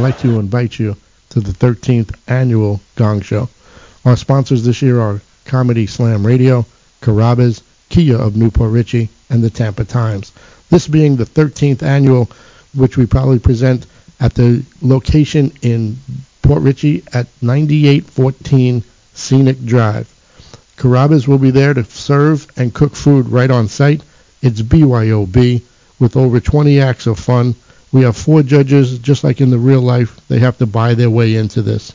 I'd like to invite you to the 13th annual Gong Show. Our sponsors this year are Comedy Slam Radio, Carrabba's, Kia of New Port Richey, and the Tampa Times. This being the 13th annual, which we probably present at the location in Port Richey at 9814 Scenic Drive. Carrabba's will be there to serve and cook food right on site. It's BYOB with over 20 acts of fun. We have four judges, just like in the real life. They have to buy their way into this.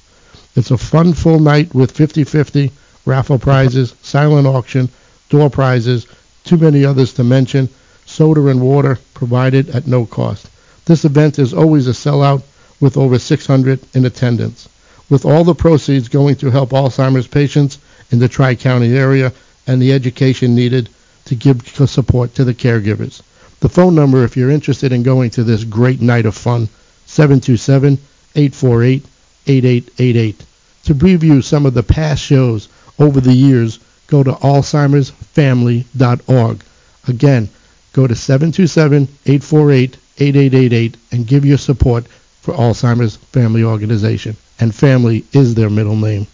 It's a fun full night with 50-50, raffle prizes, silent auction, door prizes, too many others to mention, soda and water provided at no cost. This event is always a sellout with over 600 in attendance, with all the proceeds going to help Alzheimer's patients in the Tri-County area and the education needed to give support to the caregivers. The phone number, if you're interested in going to this great night of fun, 727-848-8888. To preview some of the past shows over the years, go to alzheimersfamily.org. Again, go to 727-848-8888 and give your support for Alzheimer's Family Organization. And family is their middle name.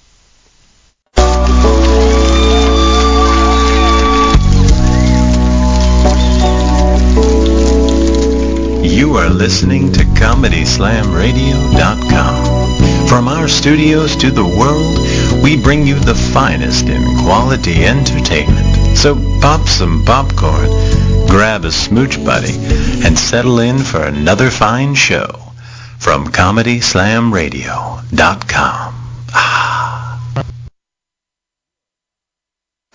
You are listening to ComedySlamRadio.com. From our studios to the world, we bring you the finest in quality entertainment. So pop some popcorn, grab a smooch buddy, and settle in for another fine show from ComedySlamRadio.com. Ah.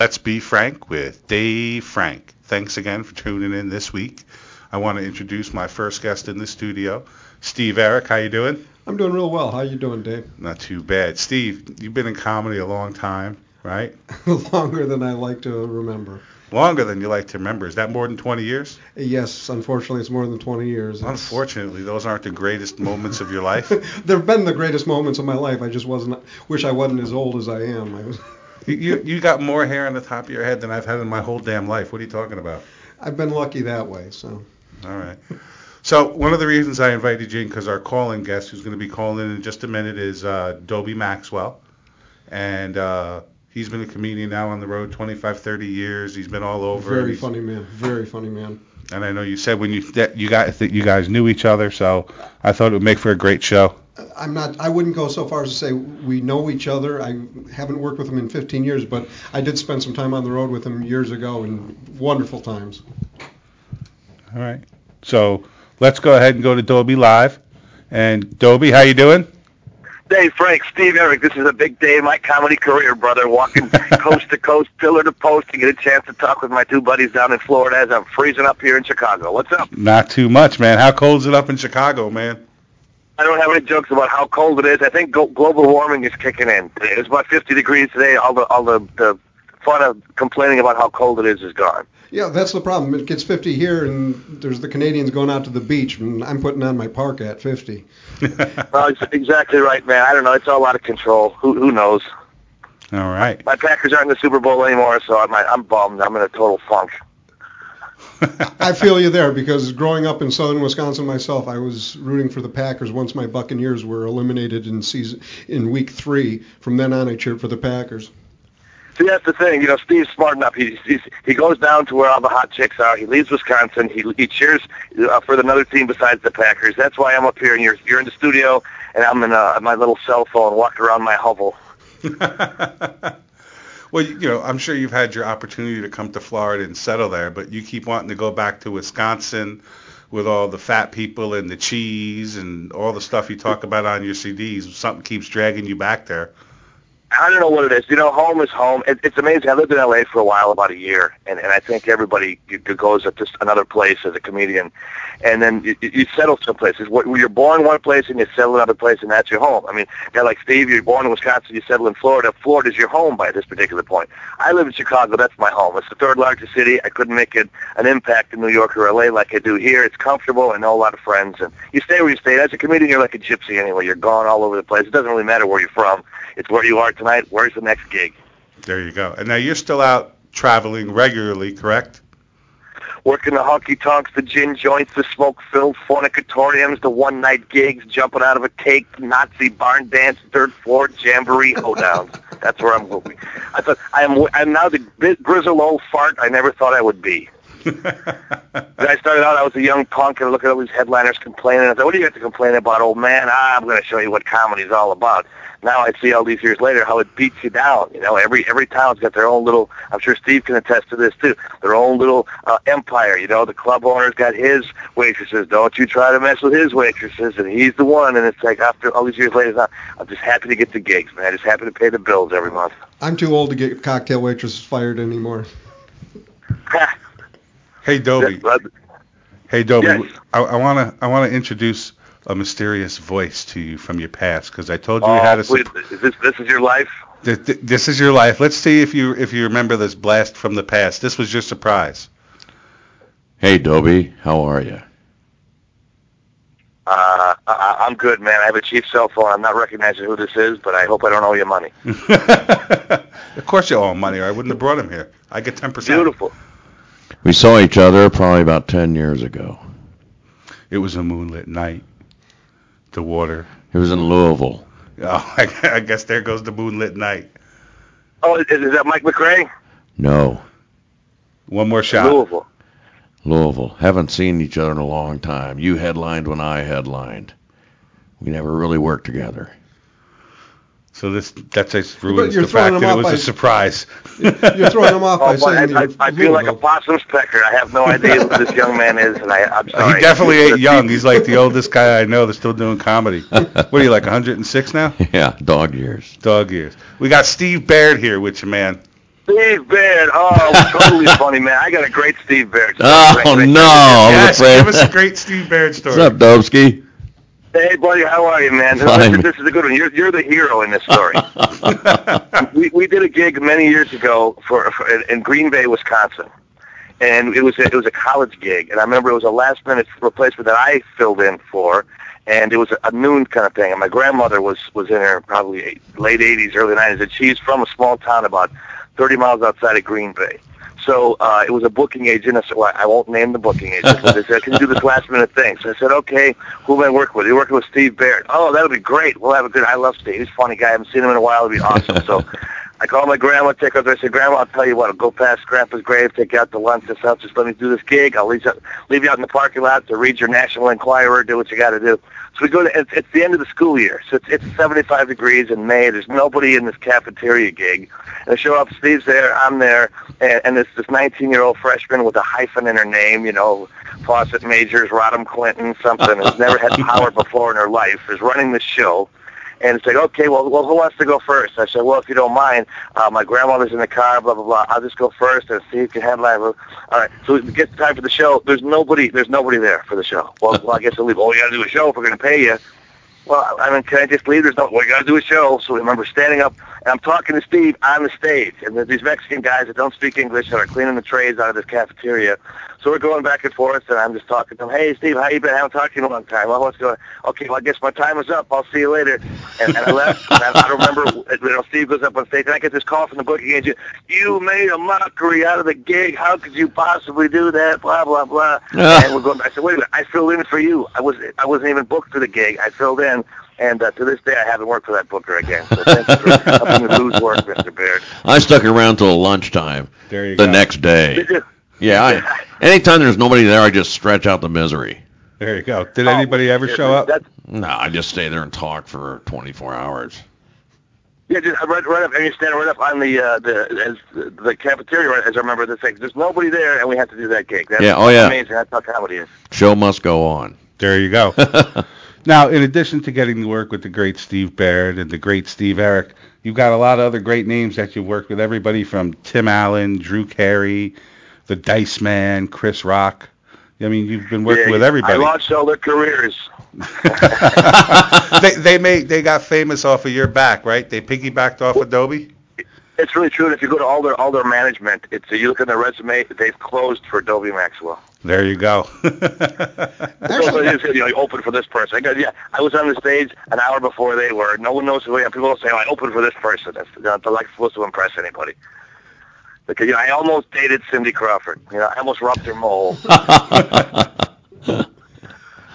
Let's be frank with Dave Frank. Thanks again for tuning in this week. I want to introduce my first guest in the studio, Steve Arik. How you doing? I'm doing real well. How you doing, Dave? Not too bad. Steve, you've been in comedy a long time, right? Longer than I like to remember. Longer than you like to remember. Is that more than 20 years? Yes, unfortunately, it's more than 20 years. It's... Unfortunately, those aren't the greatest moments of your life. They've been the greatest moments of my life. I just wasn't. Wish I wasn't as old as I am. I was. you you got more hair on the top of your head than I've had in my whole damn life. What are you talking about? I've been lucky that way. So. All right. So one of the reasons I invited you in because our calling guest, who's going to be calling in in just a minute, is uh, Dobie Maxwell, and uh, he's been a comedian now on the road 25, 30 years. He's been all over. Very funny man. Very funny man. And I know you said when you that you guys that you guys knew each other, so I thought it would make for a great show. I'm not. I wouldn't go so far as to say we know each other. I haven't worked with him in 15 years, but I did spend some time on the road with him years ago, and wonderful times. All right. So let's go ahead and go to Dobie live. And Dobie, how you doing? Dave Frank, Steve Arik, this is a big day in my comedy career, brother. Walking coast to coast, pillar to post to get a chance to talk with my two buddies down in Florida as I'm freezing up here in Chicago. What's up? Not too much, man. How cold is it up in Chicago, man? I don't have any jokes about how cold it is. I think global warming is kicking in. It's about 50 degrees today. All the all the, the fun of complaining about how cold it is is gone. Yeah, that's the problem. It gets 50 here, and there's the Canadians going out to the beach, and I'm putting on my park at 50. well, exactly right, man. I don't know. It's all out of control. Who who knows? All right. My Packers aren't in the Super Bowl anymore, so I'm I'm bummed. I'm in a total funk. I feel you there because growing up in southern Wisconsin myself, I was rooting for the Packers once my Buccaneers were eliminated in season in week three. From then on, I cheered for the Packers. See, that's the thing. You know, Steve's smart enough. He he's, he goes down to where all the hot chicks are. He leaves Wisconsin. He he cheers uh, for another team besides the Packers. That's why I'm up here, and you're you're in the studio, and I'm in uh, my little cell phone walking around my hovel. Well, you you know, I'm sure you've had your opportunity to come to Florida and settle there, but you keep wanting to go back to Wisconsin with all the fat people and the cheese and all the stuff you talk about on your CDs. Something keeps dragging you back there. I don't know what it is. You know, home is home. It, it's amazing. I lived in LA for a while, about a year, and and I think everybody goes to just another place as a comedian, and then you, you settle someplace. You're born one place and you settle another place, and that's your home. I mean, guy like Steve, you're born in Wisconsin, you settle in Florida. Florida's your home by this particular point. I live in Chicago. That's my home. It's the third largest city. I couldn't make it an impact in New York or LA like I do here. It's comfortable. I know a lot of friends, and you stay where you stay. As a comedian, you're like a gypsy anyway. You're gone all over the place. It doesn't really matter where you're from. It's where you are tonight. Where's the next gig? There you go. And now you're still out traveling regularly, correct? working the honky tonks, the gin joints, the smoke-filled fornicatoriums, the one-night gigs, jumping out of a cake, Nazi barn dance, dirt floor, jamboree, hoedowns. That's where I'm moving. I thought I am. I'm now the grizzled old fart I never thought I would be. when I started out, I was a young punk, and I look at all these headliners complaining. I thought, "What do you have to complain about, old man? Ah, I'm going to show you what comedy's all about." Now I see all these years later how it beats you down. You know, every every town's got their own little. I'm sure Steve can attest to this too. Their own little uh, empire. You know, the club owner's got his waitresses. Don't you try to mess with his waitresses, and he's the one. And it's like after all these years later, now, I'm just happy to get the gigs, man. Just happy to pay the bills every month. I'm too old to get cocktail waitresses fired anymore. Hey, Dobie. Hey, Dobie. Yes. I, I wanna I wanna introduce a mysterious voice to you from your past because I told you we oh, had a. please, is this this is your life? Th- th- this is your life. Let's see if you if you remember this blast from the past. This was your surprise. Hey, Dobie, how are you? Uh, I, I'm good, man. I have a cheap cell phone. I'm not recognizing who this is, but I hope I don't owe you money. of course you owe him money, or I wouldn't have brought him here. I get ten percent. Beautiful. We saw each other probably about 10 years ago. It was a moonlit night. The water. It was in Louisville. Oh, I, I guess there goes the moonlit night. Oh, is, is that Mike McRae? No, One more shot. Louisville. Louisville. Haven't seen each other in a long time. You headlined when I headlined. We never really worked together. So this that just ruins the fact that it was by- a surprise. You're throwing them off oh, by Oh, boy, I, saying I, you're I feel like a possum pecker. I have no idea who this young man is, and I, I'm sorry. he definitely ain't young. He's like the oldest guy I know that's still doing comedy. What are you like 106 now? yeah, dog years. Dog years. We got Steve Baird here with you, man. Steve Baird. Oh, totally funny, man. I got a great Steve Baird. story. Oh, Great, great, no. great. I was yes, afraid. give us a great Steve Baird story. What's up, Dobsky? Hey, buddy, how are you, man? This, this is a good one. You're, you're the hero in this story. we we did a gig many years ago for, for in, in Green Bay, Wisconsin, and it was a, it was a college gig, and I remember it was a last minute replacement that I filled in for, and it was a, a noon kind of thing. And my grandmother was was in her probably late 80s, early 90s, and she's from a small town about 30 miles outside of Green Bay. So uh, it was a booking agent. I said, well, I won't name the booking agent. But they said, can you do this last minute thing? So I said, okay, who am I working with? You're working with Steve Baird. Oh, that'll be great. We'll have a good, I love Steve. He's a funny guy. I haven't seen him in a while. It'll be awesome. So I called my grandma, take her there. I said, Grandma, I'll tell you what, I'll go past Grandpa's grave, take you out to lunch and stuff. Just let me do this gig. I'll leave you, leave you out in the parking lot to read your National Enquirer, do what you got to do. So we go to, it's, it's the end of the school year. So it's, it's 75 degrees in May. There's nobody in this cafeteria gig. And I show up, Steve's there, I'm there, and, and this, this 19-year-old freshman with a hyphen in her name, you know, Fawcett Majors, Rodham Clinton, something, who's never had power before in her life, is running the show. And it's like, okay, well, well, who wants to go first? I said, well, if you don't mind, uh, my grandmother's in the car, blah blah blah. I'll just go first and see if you can headline. All right, so we get the time for the show. There's nobody, there's nobody there for the show. Well, well I guess I'll leave. Oh, you got to do a show if we're going to pay you. Well, I mean, can I just leave? There's no. Well, you got to do a show. So I remember standing up and I'm talking to Steve on the stage, and there's these Mexican guys that don't speak English that are cleaning the trays out of this cafeteria. So we're going back and forth, and I'm just talking to them. Hey, Steve, how you been? I haven't talked to you in a long time. Well, what's going? Okay, well, I guess my time is up. I'll see you later. And, and I left. And I, I don't remember. You know, Steve goes up on stage, and I get this call from the booking agent. You made a mockery out of the gig. How could you possibly do that? Blah blah blah. and we're going. I said, wait a minute. I filled in for you. I was I wasn't even booked for the gig. I filled in. And uh, to this day, I haven't worked for that booker again. So thank you for helping me lose work, Mr. Baird. I stuck around till lunchtime There you the go. next day. Did you? Yeah, I, anytime there's nobody there, I just stretch out the misery. There you go. Did anybody ever Oh, Yeah, show up? No, I just stay there and talk for 24 hours. yeah, just right, right up, and you're standing right up on the uh, the as the cafeteria, right, as I remember the thing. There's nobody there, and we have to do that gig. That's Yeah, oh, yeah. amazing. That's how comedy is. Show must go on. There you go. now, in addition to getting to work with the great Steve Baird and the great Steve Arik, you've got a lot of other great names that you've worked with. Everybody from Tim Allen, Drew Carey, the Dice Man, Chris Rock. I mean, you've been working Yeah, with I everybody. launched all their careers. they they made they got famous off of your back, right? They piggybacked off Adobe. It's really true. And if you go to all their all their management, it's you look at their resume, they've closed for Adobe Maxwell. There you go. So it's, you know, you open for this person. I got, yeah, I was on the stage an hour before they were. No one knows who I am. People will say, oh, I opened for this person. That's, they're not like supposed to impress anybody. Because you know, I almost dated Cindy Crawford. You know, I almost rubbed her mole.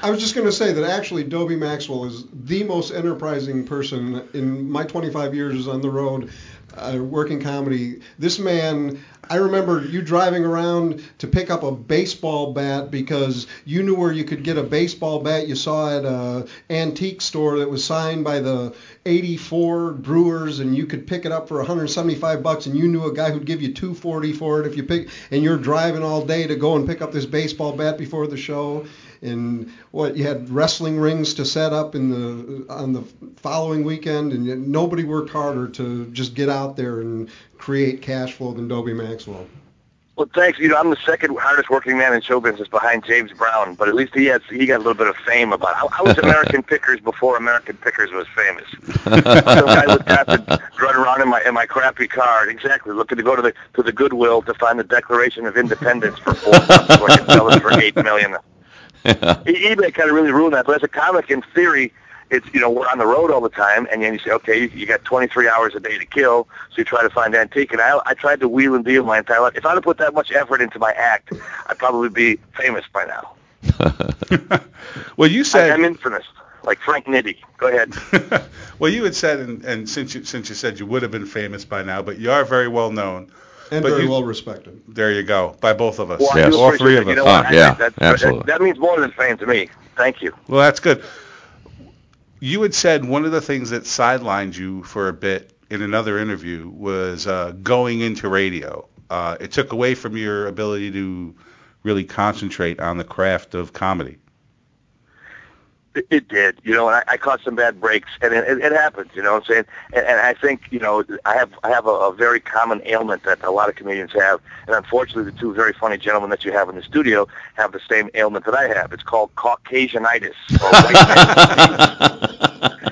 I was just going to say that actually Dobie Maxwell is the most enterprising person in my 25 years on the road uh, working comedy. This man, I remember you driving around to pick up a baseball bat because you knew where you could get a baseball bat you saw at a antique store that was signed by the 84 Brewers and you could pick it up for 175 bucks and you knew a guy who'd give you 240 for it if you pick and you're driving all day to go and pick up this baseball bat before the show and what you had wrestling rings to set up in the on the following weekend, and nobody worked harder to just get out there and create cash flow than Dobie Maxwell. Well, thanks. You know, I'm the second hardest working man in show business behind James Brown, but at least he has he got a little bit of fame about. It. I, I was American Pickers before American Pickers was famous. Some guy would have to run around in my in my crappy car, exactly, looking to go to the to the Goodwill to find the Declaration of Independence for four bucks, so I could sell it for eight million. eBay kind of really ruined that. But as a comic, in theory, it's you know we're on the road all the time, and then you say, okay, you, you got 23 hours a day to kill, so you try to find antique. And I, I tried to wheel and deal my entire life. If I'd have put that much effort into my act, I'd probably be famous by now. well, you said I, I'm infamous, like Frank Nitti. Go ahead. well, you had said, and, and since you since you said you would have been famous by now, but you are very well known. And But very you- well respected. There you go, by both of us, Well, Yes. all three that. of You us. know what? Ah, yeah, absolutely. That, that means more than fame to me. Thank you. Well, that's good. You had said one of the things that sidelined you for a bit in another interview was uh, going into radio. Uh, it took away from your ability to really concentrate on the craft of comedy. It, did, you know, and I, I caught some bad breaks, and it, it, it happens, you know what I'm saying? And, and I think, you know, I have I have a, a very common ailment that a lot of comedians have, and unfortunately, the two very funny gentlemen that you have in the studio have the same ailment that I have. It's called Caucasianitis. Or white man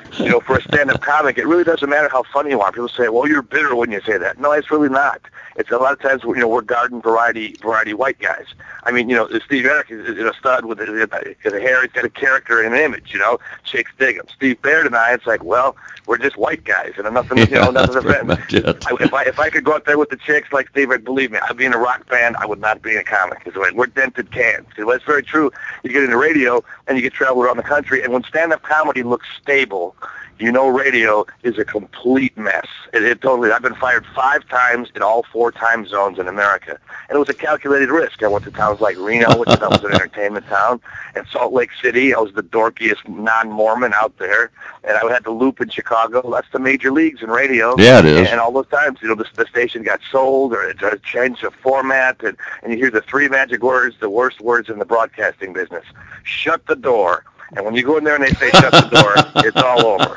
disease. you know, for a stand-up comic, it really doesn't matter how funny you are. People say, "Well, you're bitter when you say that." No, it's really not. It's a lot of times, you know, we're garden variety variety white guys. I mean, you know, Steve Arik is, is a stud with a, a hair. He's got a character and an image. You know, chicks dig him. Steve Baird and I, it's like, well, we're just white guys, and nothing, you know, nothing that's pretty offends. much it. I, if I if I could go out there with the chicks like Steve, I'd believe me, I'd be in a rock band. I would not be in a comic. The way we're dented cans. Well, that's very true. You get into radio and you get travel around the country, and when stand-up comedy looks stable, you know radio is a complete mess. It, it totally. I've been fired five times in all four time zones in America, and it was a calculated risk. I went to towns like Reno, which that was an entertainment town, and Salt Lake City. I was the dorkiest non-Mormon out there, and I had to loop in Chicago. That's the major leagues in radio. Yeah, it is. And, and all those times, you know, the, the station got sold or it, or it changed the format, and, and you hear the three magic words, the worst words in the broadcasting business: shut the door. And when you go in there and they say shut the door, it's all over.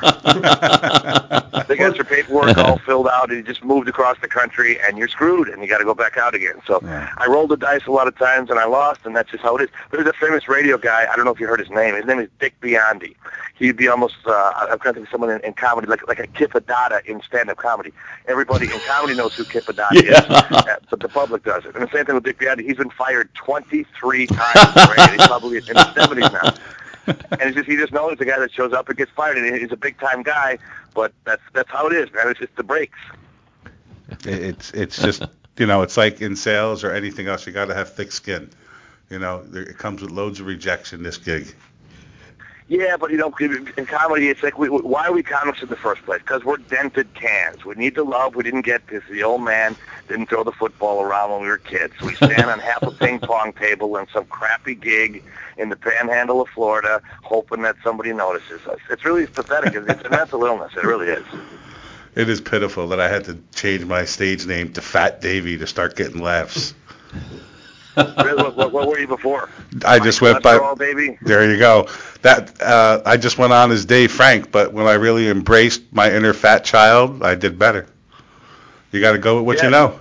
They got your paperwork all filled out, and you just moved across the country, and you're screwed, and you got to go back out again. So I rolled the dice a lot of times, and I lost, and that's just how it is. There's a famous radio guy. I don't know if you heard his name. His name is Dick Biondi. He'd be almost. Uh, I'm trying to think of someone in, in comedy, like like a Kip Addotta in stand-up comedy. Everybody in comedy knows who Kip Addotta Yeah. is, uh, but the public doesn't. And the same thing with Dick Biondi. He's been fired 23 times already. He's probably in the 70s now and it's just he just knows the guy that shows up and gets fired, and he's a big time guy. But that's that's how it is, man. It's just the breaks. It's it's just you know it's like in sales or anything else. You got to have thick skin. You know, it comes with loads of rejection. This gig. Yeah, but you know, in comedy, it's like, we, why are we comics in the first place? Because we're dented cans. We need the love. We didn't get this. The old man didn't throw the football around when we were kids. We stand on half a ping pong table in some crappy gig in the panhandle of Florida, hoping that somebody notices us. It's really pathetic. It's, it's a mental illness. It really is. It is pitiful that I had to change my stage name to Fat Davy to start getting laughs. What, what, what were you before? I just went by. Baby. There you go. That uh, I just went on as Dave Frank, but when I really embraced my inner fat child, I did better. You got to go with what Yeah. you know.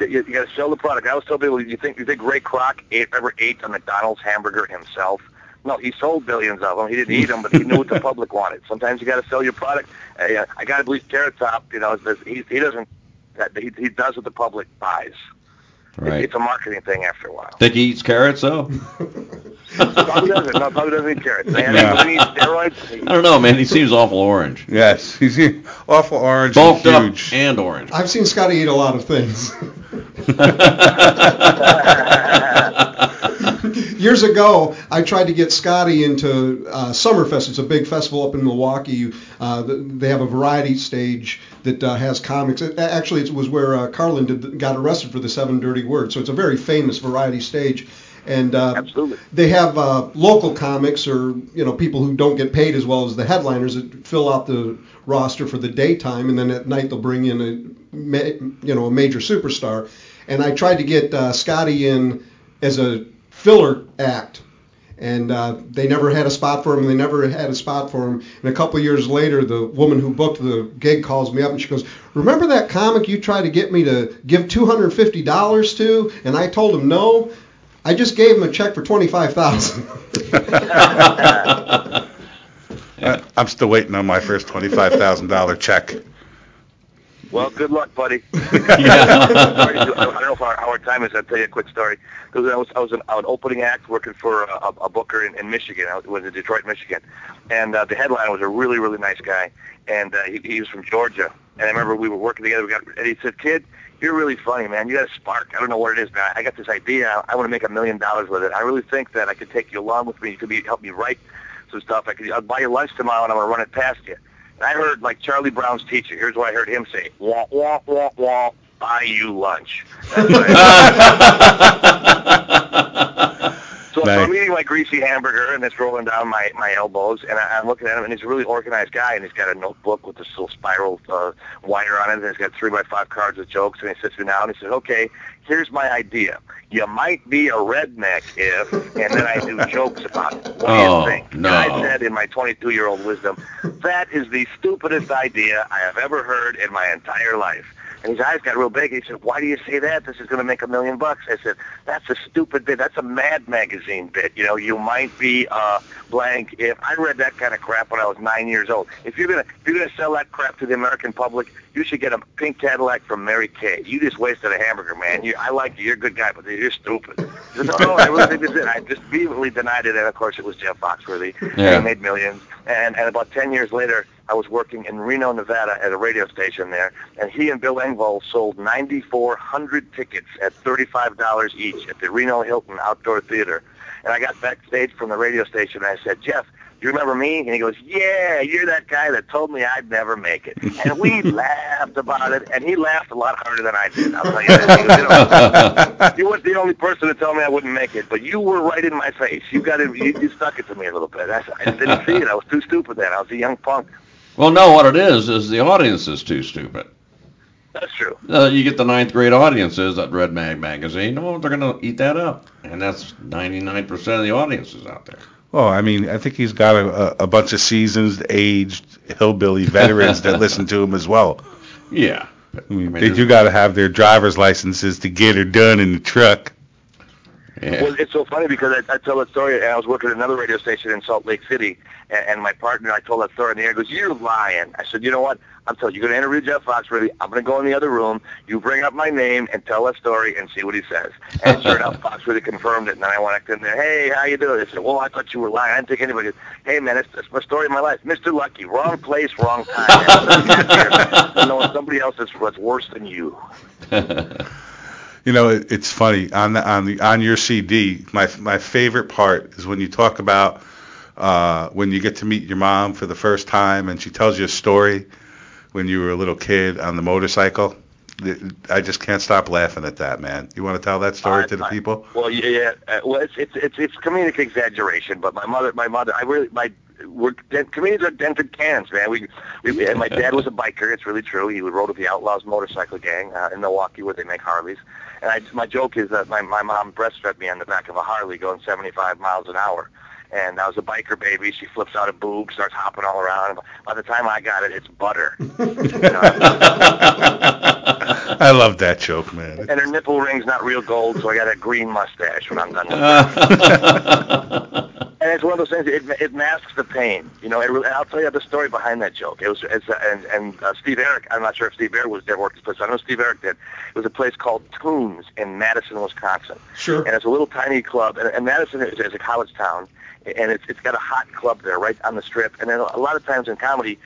You, you got to sell the product. I always tell people, you think you think Ray Kroc ate, ever ate a McDonald's hamburger himself? No, he sold billions of them. He didn't eat them, but he knew what the public wanted. Sometimes you got to sell your product. Uh, yeah, I got to believe Carrot Top. You know, he he doesn't. He, he does what the public buys. It- Right. It's a marketing thing after a while. Think he eats carrots though? Probably doesn't. No, probably doesn't eat carrots. Man, Yeah. doesn't steroids. I don't know, man. He seems awful orange. Yes, he's awful orange Bulked and up and orange. I've seen Scotty eat a lot of things. Years ago, I tried to get Scotty into uh, Summerfest. It's a big festival up in Milwaukee. Uh, they have a variety stage that uh, has comics. It, actually, it was where uh, Carlin did, got arrested for the Seven Dirty Words. So it's a very famous variety stage. And uh, Absolutely. they have uh, local comics or you know people who don't get paid as well as the headliners that fill out the roster for the daytime, and then at night they'll bring in a ma- you know a major superstar. And I tried to get uh, Scotty in as a filler act, and uh, they never had a spot for him. They never had a spot for him. And a couple years later, the woman who booked the gig calls me up and she goes, "Remember that comic you tried to get me to give $250 to?" And I told him no. I just gave him a check for twenty-five thousand. I- I'm still waiting on my first twenty-five thousand dollar check. Well, good luck, buddy. I don't know if our, our time is. I'll tell you a quick story. Because I was I was an, an opening act working for a, a booker in, in Michigan. I was in Detroit, Michigan, and uh, the headliner was a really really nice guy, and uh, he, he was from Georgia. And I remember we were working together. We got and he said, "Kid, you're really funny, man. You got a spark. I don't know what it is, man. I got this idea. I want to make a million dollars with it. I really think that I could take you along with me. You could be help me write some stuff. I could. I'll buy you lunch tomorrow, and I'm gonna run it past you." I heard like Charlie Brown's teacher. Here's what I heard him say: "Wah wah wah wah." Buy you lunch. So, so I'm eating my greasy hamburger, and it's rolling down my, my elbows, and I, I'm looking at him, and he's a really organized guy, and he's got a notebook with this little spiral uh, wire on it, and he's got three by five cards with jokes, and he sits me down, and he says, okay, here's my idea. You might be a redneck if, and then I do jokes about it. What do Oh, you think? no. And I said in my 22-year-old wisdom, that is the stupidest idea I have ever heard in my entire life. And his eyes got real big. He said, "Why do you say that? This is going to make a million bucks." I said, "That's a stupid bit. That's a Mad Magazine bit. You know, you might be uh, blank if I read that kind of crap when I was nine years old. If you're gonna if you're gonna sell that crap to the American public, you should get a pink Cadillac from Mary Kay. You just wasted a hamburger, man. You, I like you. You're a good guy, but you're stupid." He said, "No, no, I really think this is it." I just vehemently denied it, and of course, it was Jeff Foxworthy. Yeah. And he made millions. And and about ten years later, I was working in Reno, Nevada, at a radio station there, and he and Bill Engvall sold 9,400 tickets at $35 each at the Reno Hilton Outdoor Theater. And I got backstage from the radio station, and I said, Jeff, do you remember me? And he goes, yeah, you're that guy that told me I'd never make it. And we laughed about it, and he laughed a lot harder than I did. Tell you goes, you, know, you weren't the only person to tell me I wouldn't make it, but you were right in my face. You got it. You, you stuck it to me a little bit. I, I didn't see it. I was too stupid then. I was a young punk. Well, no, what it is is the audience is too stupid. That's true. Uh, you get the ninth grade audiences at Red Mag magazine. Well, they're going to eat that up, and that's 99% of the audiences out there. Well, I mean, I think he's got a, a, a bunch of seasoned, aged hillbilly veterans that listen to him as well. Yeah. I mean, I mean, they do got to have their driver's licenses to get her done in the truck. Yeah. Well, it's so funny because I, I tell that story, and I was working at another radio station in Salt Lake City, and, and my partner, I told that story in the air, goes, "You're lying." I said, "You know what? I'm telling you, you're going to interview Jeff Foxworthy. I'm going to go in the other room. You bring up my name and tell that story and see what he says." And sure enough, Foxworthy confirmed it. And then I went in there, "Hey, how you doing?" They said, "Well, I thought you were lying. I didn't think anybody." Hey, man, it's, it's my story of my life, Mr. Lucky. Wrong place, wrong time. I know somebody else that's, that's worse than you. You know, it, it's funny on the on the on your CD. My my favorite part is when you talk about uh, when you get to meet your mom for the first time and she tells you a story when you were a little kid on the motorcycle. I just can't stop laughing at that, man. You want to tell that story I- to the people? Well, yeah, yeah. Uh, well, it's it's it's it's comedic exaggeration, but my mother, my mother, I really my we're comedians are dented cans, man. We, we and my dad was a biker. It's really true. He rode with the Outlaws motorcycle gang uh, in Milwaukee, where they make Harleys. And I, my joke is that my my mom breastfed me on the back of a Harley going 75 miles an hour. And I was a biker baby. She flips out a boob, starts hopping all around. By the time I got it, it's butter. You know? I love that joke, man. and her nipple ring's not real gold, so I got a green mustache when I'm done with it. one of those things. It, it masks the pain, you know. It really, I'll tell you the story behind that joke. It was, it's, uh, and and uh, Steve Arik. I'm not sure if Steve Arik was there worked this place. I know Steve Arik did. It was a place called Tunes in Madison, Wisconsin. Sure. And it's a little tiny club, and, and Madison is, is a college town, and it's it's got a hot club there, right on the strip. And then a lot of times in comedy,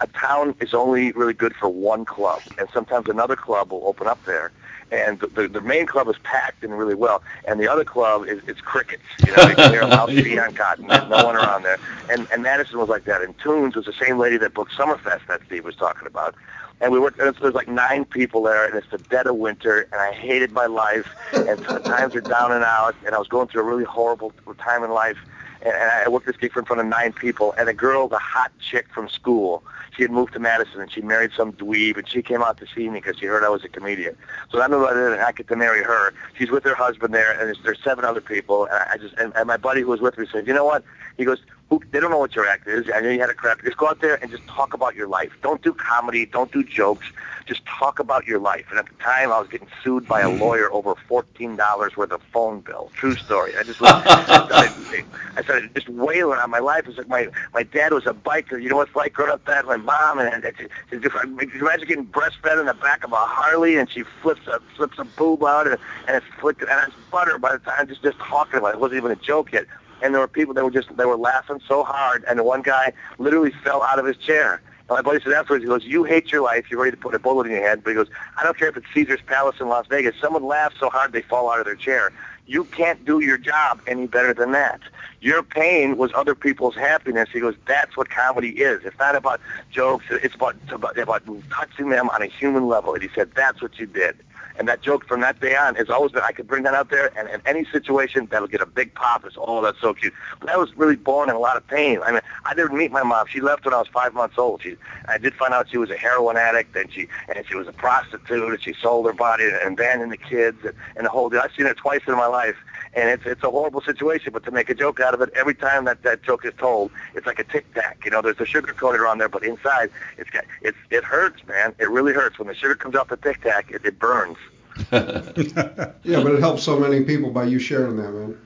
a town is only really good for one club, and sometimes another club will open up there and the, the, main club is packed and really well, and the other club is it's crickets. You know, you can hear a mouse pee on cotton. There's no one around there. And and Madison was like that. And Tunes was the same lady that booked Summerfest that Steve was talking about. And we were and there's like nine people there, and it's the dead of winter, and I hated my life, and times are down and out, and I was going through a really horrible time in life. And, and I worked this gig in front of nine people, and a girl, the hot chick from school, she had moved to Madison and she married some dweeb and she came out to see me because she heard I was a comedian. So I knew that I get to marry her. She's with her husband there and there's, there's seven other people and I just and, and my buddy who was with me said, you know what? He goes, they don't know what your act is. I know you had a crap. Just go out there and just talk about your life. Don't do comedy. Don't do jokes. Just talk about your life. And at the time, I was getting sued by a mm-hmm. lawyer over fourteen dollars worth of phone bill. True story. I just I, started, I started just wailing on my life. It's like my my dad was a biker. You know what it's like growing up bad. My mom and, and it's, it's just, imagine getting breastfed in the back of a Harley and she flips a flips a boob out and, and it's flicked and it's butter by the time just just talking about it. It wasn't even a joke yet and there were people that were just they were laughing so hard, and one guy literally fell out of his chair. And my buddy said afterwards, he goes, "You hate your life. You're ready to put a bullet in your head." But he goes, "I don't care if it's Caesar's Palace in Las Vegas. Someone laughs so hard they fall out of their chair. You can't do your job any better than that. Your pain was other people's happiness." He goes, "That's what comedy is. It's not about jokes. It's about about, about touching them on a human level." And he said, "That's what you did." And that joke from that day on has always been I could bring that out there, and in any situation that'll get a big pop. It's oh that's so cute. But that was really born in a lot of pain. I mean, I didn't meet my mom. She left when I was five months old. She I did find out she was a heroin addict, and she and she was a prostitute, and she sold her body and abandoned the kids and, and the whole deal. I've seen her twice in my life, and it's it's a horrible situation. But to make a joke out of it, every time that that joke is told, it's like a tic tac. You know, there's a sugar coated on there, but inside it's got it's it hurts, man. It really hurts when the sugar comes off the tic tac. It, it burns. yeah, but it helps so many people by you sharing that, man.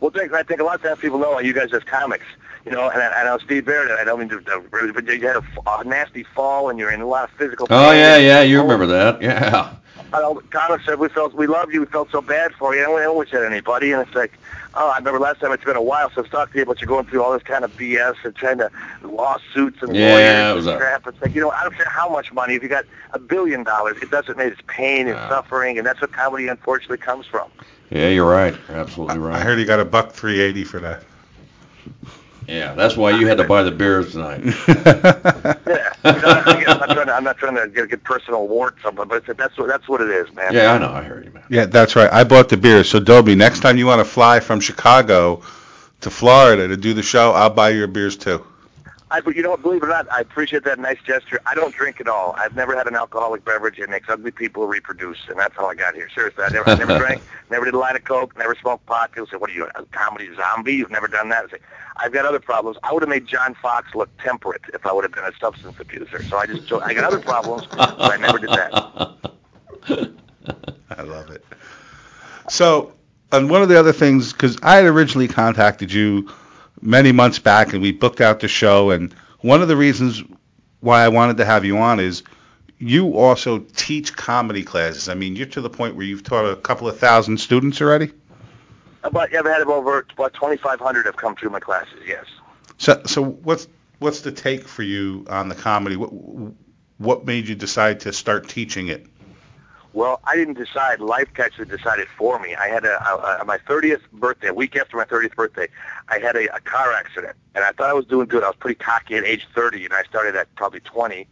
Well, Dick, I think a lot of times people know you guys as comics, you know, and I, I know Steve Baird, I don't mean to, to but you had a, a nasty fall and you're in a lot of physical pain. Oh yeah, yeah, you remember that? Yeah. I know, comics said we felt we loved you, we felt so bad for you, and we always said anybody, and it's like, oh, I remember last time it's been a while since talked to you, but you're going through all this kind of BS and trying to lawsuits and Yeah, it lawyers and crap. It's like, you know, I don't care how much money, if you got a billion dollars, it doesn't make it's pain and Yeah. suffering, and that's what comedy unfortunately comes from. Yeah, you're right. You're absolutely right. I heard he got a buck 380 for that. Yeah, that's why you had to buy the beers tonight. Yeah, you know, I- I'm not trying to, I'm not trying to get, get personal warts on, but it's, that's what that's what it is, man. yeah, I know. I heard you, man. Yeah, that's right. I bought the beers. So Dobie, next time you want to fly from Chicago to Florida to do the show, I'll buy your beers too. I, but you know what? Believe it or not, I appreciate that nice gesture. I don't drink at all. I've never had an alcoholic beverage. It makes ugly people reproduce, and that's how I got here. Seriously, I never, I never drank, never did a line of coke, never smoked pot. People say, "What are you, a comedy zombie? You've never done that?" I say, "I've got other problems. I would have made John Fox look temperate if I would have been a substance abuser. So I just, I got other problems, but I never did that." I love it. So, and one of the other things, because I had originally contacted you many months back, and we booked out the show, and one of the reasons why I wanted to have you on is you also teach comedy classes. I mean, you're to the point where you've taught a couple of thousand students already. But yeah, I've had over about 2,500 have come through my classes. Yes. So, so what's what's the take for you on the comedy? What what made you decide to start teaching it? Well, I didn't decide. Life actually decided for me. I had a, a, a my 30th birthday, a week after my 30th birthday, I had a, a car accident, and I thought I was doing good. I was pretty cocky at age 30, and I started at probably 20.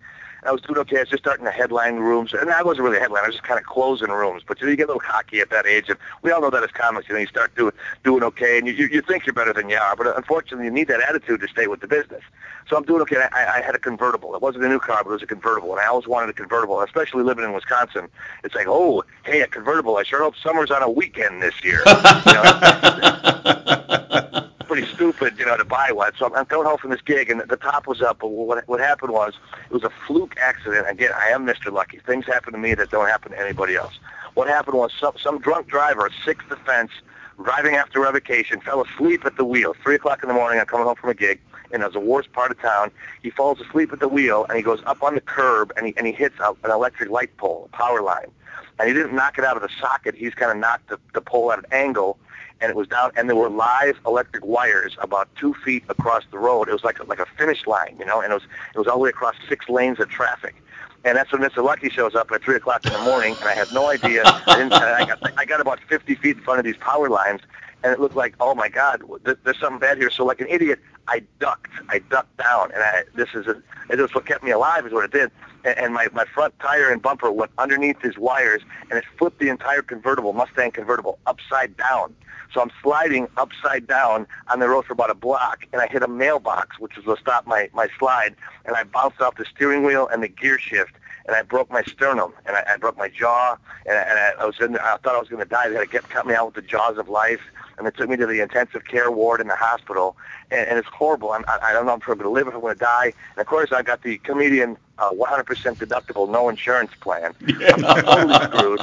I was doing okay. I was just starting to headline rooms, and I wasn't really a headline. I was just kind of closing rooms. But you, know, you get a little cocky at that age, and we all know that as comics. You know, you start doing doing okay, and you, you you think you're better than you are. But unfortunately, you need that attitude to stay with the business. So I'm doing okay. I, I had a convertible. It wasn't a new car, but it was a convertible, and I always wanted a convertible, especially living in Wisconsin. It's like, oh, hey, a convertible. I sure hope summer's on a weekend this year. You know, pretty stupid, you know, to buy one. So I'm, I'm coming home from this gig, and the top was up. But what what happened was it was a fluke accident. Again, I am Mr. Lucky. Things happen to me that don't happen to anybody else. What happened was some some drunk driver, sixth offense, driving after revocation, fell asleep at the wheel. Three o'clock in the morning, I'm coming home from a gig, and it was the worst part of town. He falls asleep at the wheel, and he goes up on the curb, and he and he hits a, an electric light pole, a power line, and he didn't knock it out of the socket. He's kind of knocked the, the pole at an angle, and it was down, and there were live electric wires about two feet across the road. It was like a, like a finish line, you know, and it was it was all the way across six lanes of traffic. And that's when Mr. Lucky shows up at three o'clock in the morning, and I had no idea. I, didn't, I got I got about 50 feet in front of these power lines, and it looked like, oh my God, there's something bad here. So like an idiot, I ducked. I ducked down, and I, this is a, it was what kept me alive, is what it did. And, my my front tire and bumper went underneath his wires, and it flipped the entire convertible, Mustang convertible, upside down. So I'm sliding upside down on the road for about a block, and I hit a mailbox, which was what stopped my, my slide, and I bounced off the steering wheel and the gear shift, and I broke my sternum, and I, I broke my jaw, and, I, and I, I was in, I thought I was going to die. They had to get cut me out with the jaws of life, and they took me to the intensive care ward in the hospital, and, and it's horrible. I'm, I, I don't know if I'm going to live, or if I'm going to die. And of course, I got the comedian uh, 100% deductible, no insurance plan. Yeah. I'm totally screwed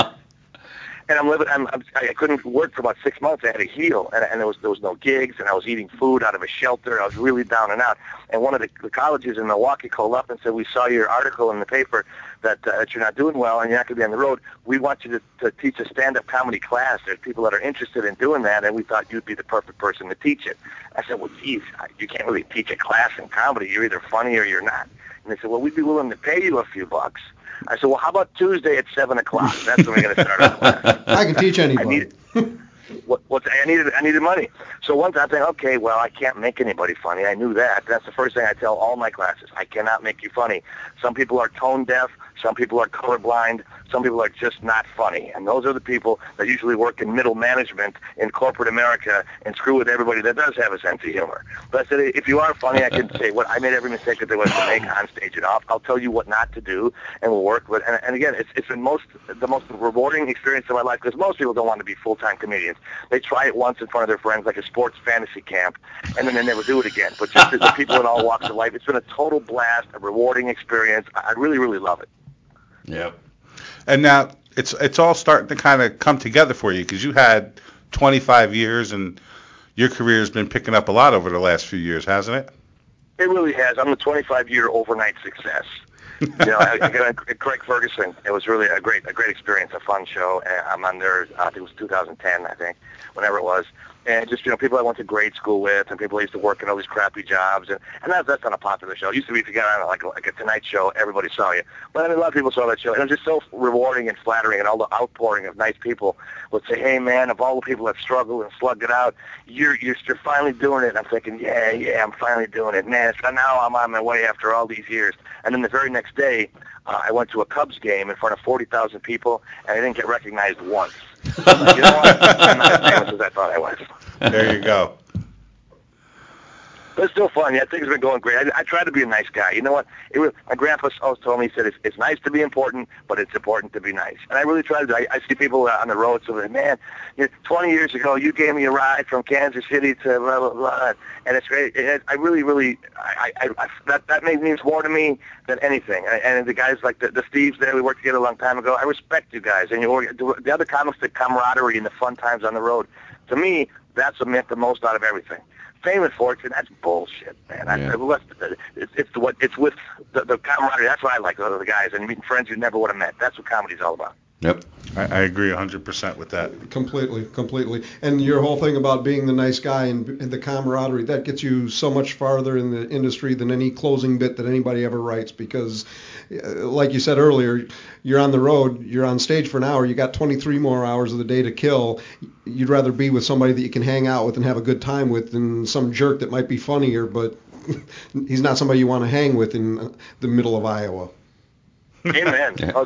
and I'm living. I'm, I'm, I couldn't work for about six months. I had to heal, and, and there was there was no gigs, and I was eating food out of a shelter. I was really down and out. And one of the, the colleges in Milwaukee called up and said, "We saw your article in the paper that uh, that you're not doing well, and you're not going to be on the road. We want you to, to teach a stand-up comedy class. There's people that are interested in doing that, and we thought you'd be the perfect person to teach it." I said, "Well, geez, you can't really teach a class in comedy. You're either funny or you're not." And they said, "Well, we'd be willing to pay you a few bucks." I said, well, how about Tuesday at 7 o'clock? That's when we're going to start our class. I can teach I anybody. needed, what, what, I needed, I needed money. So one time I think, okay, well, I can't make anybody funny. I knew that. That's the first thing I tell all my classes. I cannot make you funny. Some people are tone deaf. Some people are colorblind. Some people are just not funny. And those are the people that usually work in middle management in corporate America and screw with everybody that does have a sense of humor. But I said, if you are funny, I can say what I made every mistake that there was to make on stage and off. I'll tell you what not to do, and we'll work with. And, and again, it's it's been most the most rewarding experience of my life because most people don't want to be full time comedians. They try it once in front of their friends, like a sports fantasy camp, and then they never do it again. But just the people in all walks of life, it's been a total blast, a rewarding experience. I really, really love it. Yep. And now it's it's all starting to kind of come together for you because you had 25 years and your career has been picking up a lot over the last few years, hasn't it? It really has. I'm a 25 year overnight success. you know, I, I Craig Ferguson. It was really a great, a great experience, a fun show. And I'm on there. I think it was 2010, I think, whenever it was. And just you know, people I went to grade school with, and people I used to work in all these crappy jobs, and and that's that's not a popular show. It used to be if you got on like a, like a Tonight Show, everybody saw you. But I mean, a lot of people saw that show, and it was just so rewarding and flattering, and all the outpouring of nice people would say, "Hey, man, of all the people that struggled and slugged it out, you're you're, you're finally doing it." And I'm thinking, "Yeah, yeah, I'm finally doing it, man." So now I'm on my way after all these years. And then the very next day, uh, I went to a Cubs game in front of 40,000 people, and I didn't get recognized once. Like, you know what? I'm not as famous as I thought I was. There you go. But it's still fun. Yeah, things have been going great. I, I try to be a nice guy. You know what? It was, my grandpa always told me, he said, it's, it's nice to be important, but it's important to be nice. And I really try to I, I see people uh, on the road, so like, man, you know, 20 years ago, you gave me a ride from Kansas City to blah, blah, blah. And it's great. And it, I really, really, I, I, I, that, that means more to me than anything. And, and the guys like the, the Steves there, we worked together a long time ago. I respect you guys. And you, the other comics, the camaraderie and the fun times on the road. To me, that's what meant the most out of everything. Fame and that's bullshit, man. I, Yeah. I, it's, it's what it's with the, the camaraderie. That's what I like. The, the guys and meeting friends you never would have met. That's what comedy's all about. Yep. I, I agree 100% with that. Completely, completely. And your whole thing about being the nice guy and, and the camaraderie, that gets you so much farther in the industry than any closing bit that anybody ever writes because, like you said earlier, you're on the road, you're on stage for an hour, you got 23 more hours of the day to kill. You'd rather be with somebody that you can hang out with and have a good time with than some jerk that might be funnier, but he's not somebody you want to hang with in uh, the middle of Iowa. Amen. Yeah.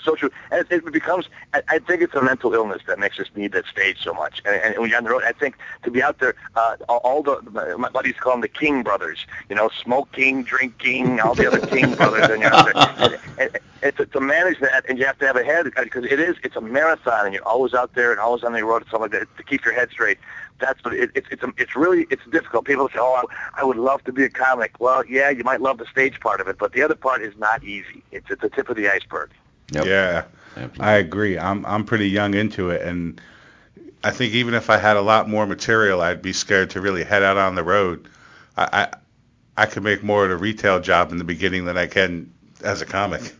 It's so true. And it, it becomes, I, I think it's a mental illness that makes us need that stage so much. And, and when you're on the road, I think to be out there, uh, all, the, my buddies call them the King brothers, you know, Smoke King, Drink King, all the other King brothers. And you're out there. And, and, and to, to manage that, and you have to have a head, because it is, it's a marathon, and you're always out there and always on the road and stuff like that, to keep your head straight that's what it, it, it's it's really it's difficult. People say, "Oh, I, I would love to be a comic." Well, yeah, you might love the stage part of it, but the other part is not easy. It's at the tip of the iceberg. Yep. Yeah, Absolutely. I agree. I'm I'm pretty young into it, and I think even if I had a lot more material, I'd be scared to really head out on the road. I I, I could make more at a retail job in the beginning than I can as a comic.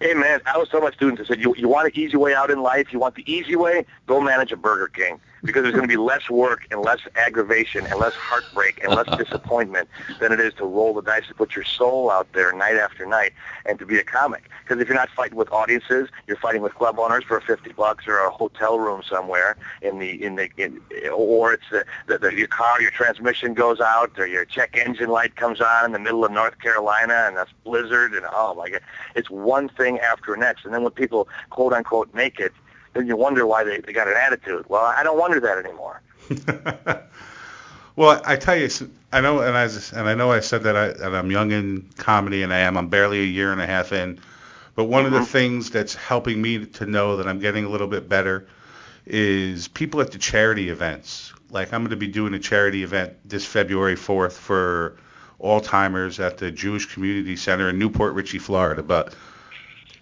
Hey man, I was telling my students, I said, you, you want an easy way out in life? You want the easy way? Go manage a Burger King because there's going to be less work and less aggravation and less heartbreak and less disappointment than it is to roll the dice and put your soul out there night after night and to be a comic. Because if you're not fighting with audiences, you're fighting with club owners for 50 bucks or a hotel room somewhere in the in the in, or it's the, the, the your car your transmission goes out or your check engine light comes on in the middle of North Carolina and that's blizzard and oh my god, it's one thing after next. And then when people quote unquote make it then you wonder why they, they got an attitude. Well, I don't wonder that anymore. well, I tell you, I know, and I and I know I said that, I, that I'm young in comedy, and I am. I'm barely a year and a half in. But one mm-hmm. of the mm-hmm. things that's helping me to know that I'm getting a little bit better is people at the charity events. Like I'm going to be doing a charity event this February 4th for Alzheimer's at the Jewish Community Center in New Port Richey, Florida. But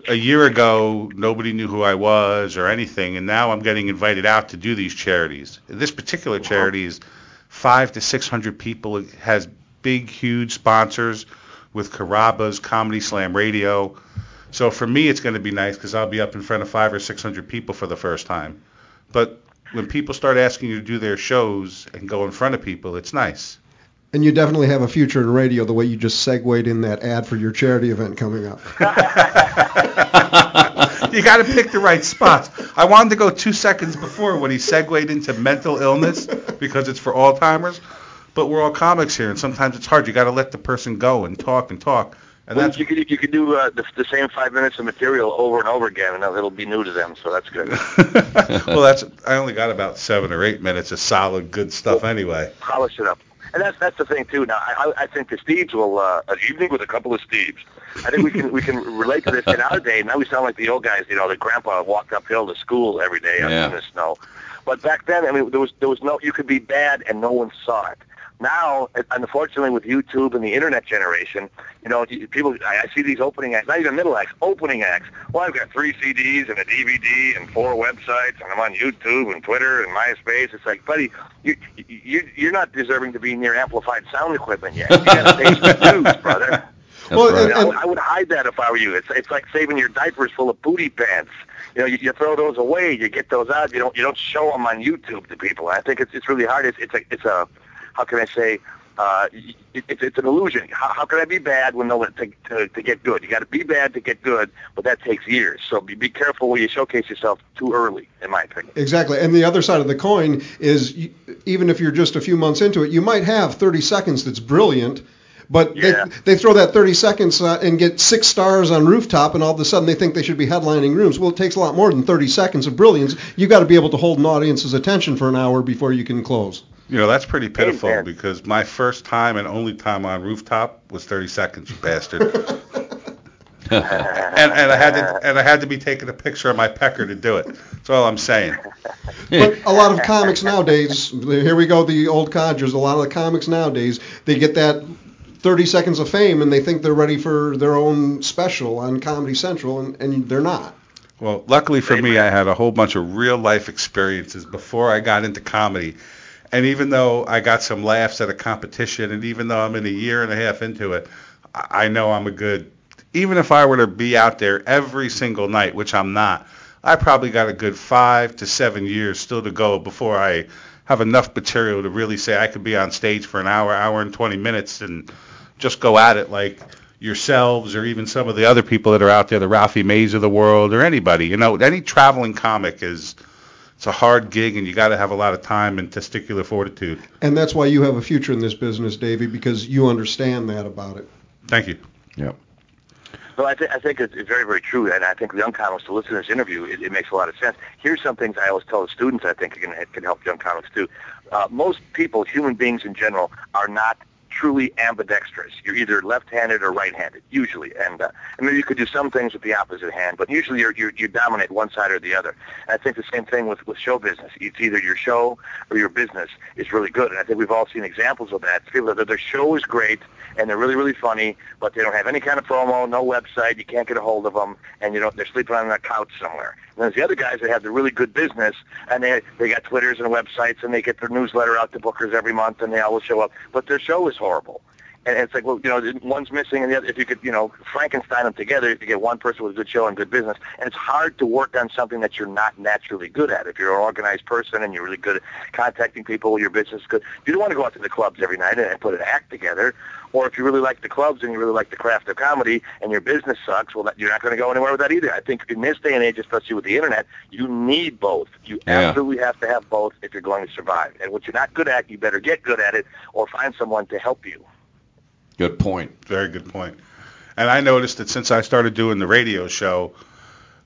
a year ago, nobody knew who I was or anything, and now I'm getting invited out to do these charities. This particular charity is five to six hundred people. It has big, huge sponsors with Carrabba's, Comedy Slam Radio. So for me, it's going to be nice because I'll be up in front of five or six hundred people for the first time. But when people start asking you to do their shows and go in front of people, it's nice. And you definitely have a future in radio the way you just segued in that ad for your charity event coming up. you got to pick the right spots. I wanted to go two seconds before when he segued into mental illness because it's for Alzheimer's. But we're all comics here, and sometimes it's hard. You got to let the person go and talk and talk. And well, that's you could you could do uh, the, the same five minutes of material over and over again, and it'll be new to them. So that's good. well, that's I only got about seven or eight minutes of solid good stuff anyway. Polish it up. And that's that's the thing too. Now I, I think the Steves will uh, an evening with a couple of Steves. I think we can we can relate to this in our day. Now we sound like the old guys. You know, the grandpa walked uphill to school every day yeah. in the snow. But back then, I mean, there was there was no you could be bad and no one saw it. Now, unfortunately, with YouTube and the internet generation, you know, people, I see these opening acts, not even middle acts, opening acts. Well, I've got three CDs and a DVD and four websites, and I'm on YouTube and Twitter and MySpace. It's like, buddy, you, you, you're not deserving to be near amplified sound equipment yet. You got to pay some dues, brother. well, right. and, and, I, would hide that if I were you. It's it's like saving your diapers full of booty pants. You know, you, you throw those away, you get those out. You don't you don't show them on YouTube to people. I think it's it's really hard. It's it's a it's a how can I say, uh, it, it's, it's an illusion. How, how can I be bad when no to, to, to get good? You got to be bad to get good, but that takes years. So be, be careful when you showcase yourself too early, in my opinion. Exactly. And the other side of the coin is you, even if you're just a few months into it, you might have 30 seconds that's brilliant. But yeah. they, they throw that 30 seconds uh, and get six stars on rooftop, and all of a sudden they think they should be headlining rooms. Well, it takes a lot more than 30 seconds of brilliance. You've got to be able to hold an audience's attention for an hour before you can close. You know, that's pretty pitiful Amen. because my first time and only time on rooftop was 30 seconds, you bastard. and, and I had to and I had to be taking a picture of my pecker to do it. That's all I'm saying. But a lot of comics nowadays, here we go, the old codgers. A lot of the comics nowadays, they get that 30 seconds of fame and they think they're ready for their own special on Comedy Central, and, and they're not. Well, luckily for me, I had a whole bunch of real life experiences before I got into comedy and even though I got some laughs at a competition, and even though I'm in a year and a half into it, I know I'm a good. Even if I were to be out there every single night, which I'm not, I probably got a good five to seven years still to go before I have enough material to really say I could be on stage for an hour, hour and 20 minutes, and just go at it like yourselves or even some of the other people that are out there, the Ralphie Mays of the world or anybody. You know, any traveling comic is it's a hard gig and you got to have a lot of time and testicular fortitude. And that's why you have a future in this business, Davey, because you understand that about it. Thank you. Yep. Well, I, th- I think it's, very, very true, and I think young comics to listen to this interview, it, it makes a lot of sense. Here's some things I always tell the students. I think can can help young comics too. Uh, most people, human beings in general, are not truly ambidextrous. You're either left-handed or right-handed, usually. And uh, I mean, you could do some things with the opposite hand, but usually you're, you're, you dominate one side or the other. And I think the same thing with, with show business. It's either your show or your business is really good. And I think we've all seen examples of that. People that their show is great and they're really, really funny, but they don't have any kind of promo, no website, you can't get a hold of them, and you know they're sleeping on a couch somewhere. And there's the other guys that have the really good business, and they they got Twitters and websites, and they get their newsletter out to bookers every month, and they always show up, but their show is horrible horrible. And it's like, well, you know, one's missing, and the other. If you could, you know, Frankenstein them together, you get one person with a good show and good business. And it's hard to work on something that you're not naturally good at. If you're an organized person and you're really good at contacting people, your business is good. You don't want to go out to the clubs every night and put an act together. Or if you really like the clubs and you really like the craft of comedy and your business sucks, well, that, you're not going to go anywhere with that either. I think in this day and age, especially with the internet, you need both. You Yeah. absolutely have to have both if you're going to survive. And what you're not good at, you better get good at it or find someone to help you. Good point. Very good point. And I noticed that since I started doing the radio show,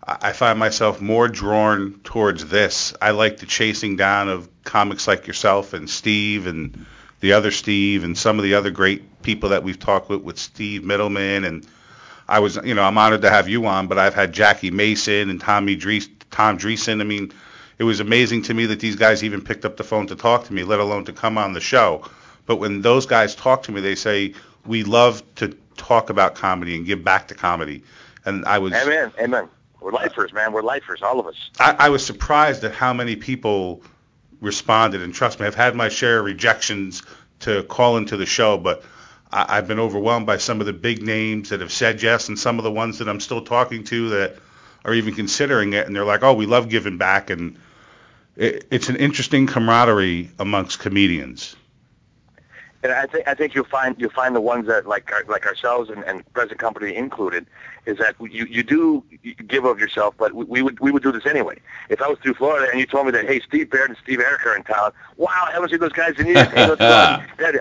I find myself more drawn towards this. I like the chasing down of comics like yourself and Steve and the other Steve and some of the other great people that we've talked with, with Steve Middleman. And I was, you know, I'm honored to have you on, but I've had Jackie Mason and Tommy Dries, Tom Dreesen. I mean, it was amazing to me that these guys even picked up the phone to talk to me, let alone to come on the show. But when those guys talk to me, they say, we love to talk about comedy and give back to comedy. And I was Amen. Amen. We're lifers, man. We're lifers, all of us. I, I was surprised at how many people responded. And trust me, I've had my share of rejections to call into the show, but I, I've been overwhelmed by some of the big names that have said yes, and some of the ones that I'm still talking to that are even considering it, and they're like, "Oh, we love giving back," and it, it's an interesting camaraderie amongst comedians. And I think I think you'll find you'll find the ones that like like ourselves and, and present company included is that you you do give of yourself, but we, we would we would do this anyway. If I was through Florida and you told me that hey Steve Baird and Steve Arik are in town, wow, I haven't seen those guys in years.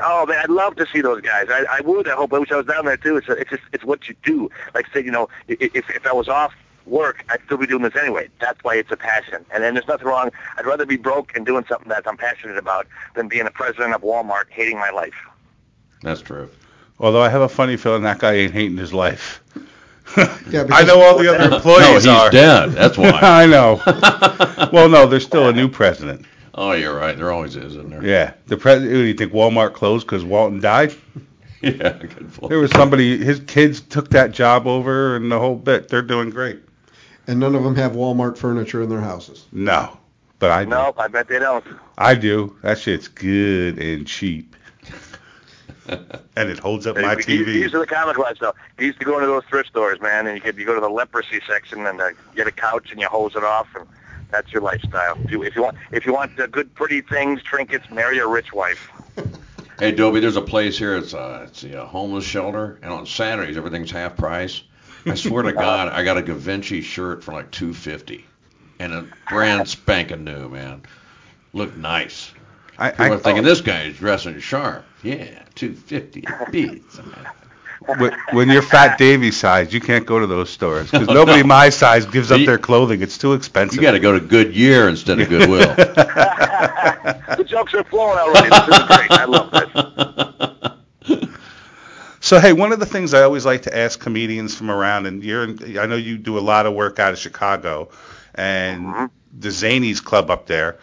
Oh man, I'd love to see those guys. I, I would. I hope. I wish I was down there too. It's it's just it's what you do. Like say you know if if I was off work, I'd still be doing this anyway. That's why it's a passion. And then there's nothing wrong. I'd rather be broke and doing something that I'm passionate about than being a president of Walmart hating my life. That's true. Although I have a funny feeling that guy ain't hating his life. Yeah, I know all the other employees No, employees he's are. dead. That's why. I know. well, no, there's still a new president. oh, you're right. There always is, isn't there? Yeah, the president. Do you think Walmart closed because Walton died? Yeah. Good point. There was somebody. His kids took that job over, and the whole bit. They're doing great. And none of them have Walmart furniture in their houses. No, but I do. No, I bet they don't. I do. That shit's good and cheap, and it holds up my These- TV. These are the comic lifestyle. He used to go into those thrift stores, man, and you could you go to the leprosy section and uh, get a couch and you hose it off, and that's your lifestyle. If you, if you want if you want uh, good pretty things, trinkets, marry a rich wife. Hey, Dobie, there's a place here. It's a, it's a homeless shelter, and on Saturdays everything's half price. I swear to God, I got a Gavinci shirt for like 250, and a brand spanking new, man. Looked nice. I, People I, are thinking this guy is dressing sharp. Yeah, 250 beats. when, when you're Fat Davy size, you can't go to those stores because nobody my size gives up their clothing. It's too expensive. You got to go to Goodyear instead of Goodwill. the jokes are flowing already. This is great. I love this. So hey, one of the things I always like to ask comedians from around, and you're, in, I know you do a lot of work out of Chicago, and Mm-hmm. the Zanies Club up there.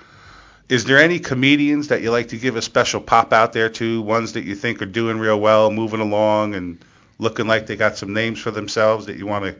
Is there any comedians that you like to give a special pop out there to? Ones that you think are doing real well, moving along, and looking like they got some names for themselves that you want to,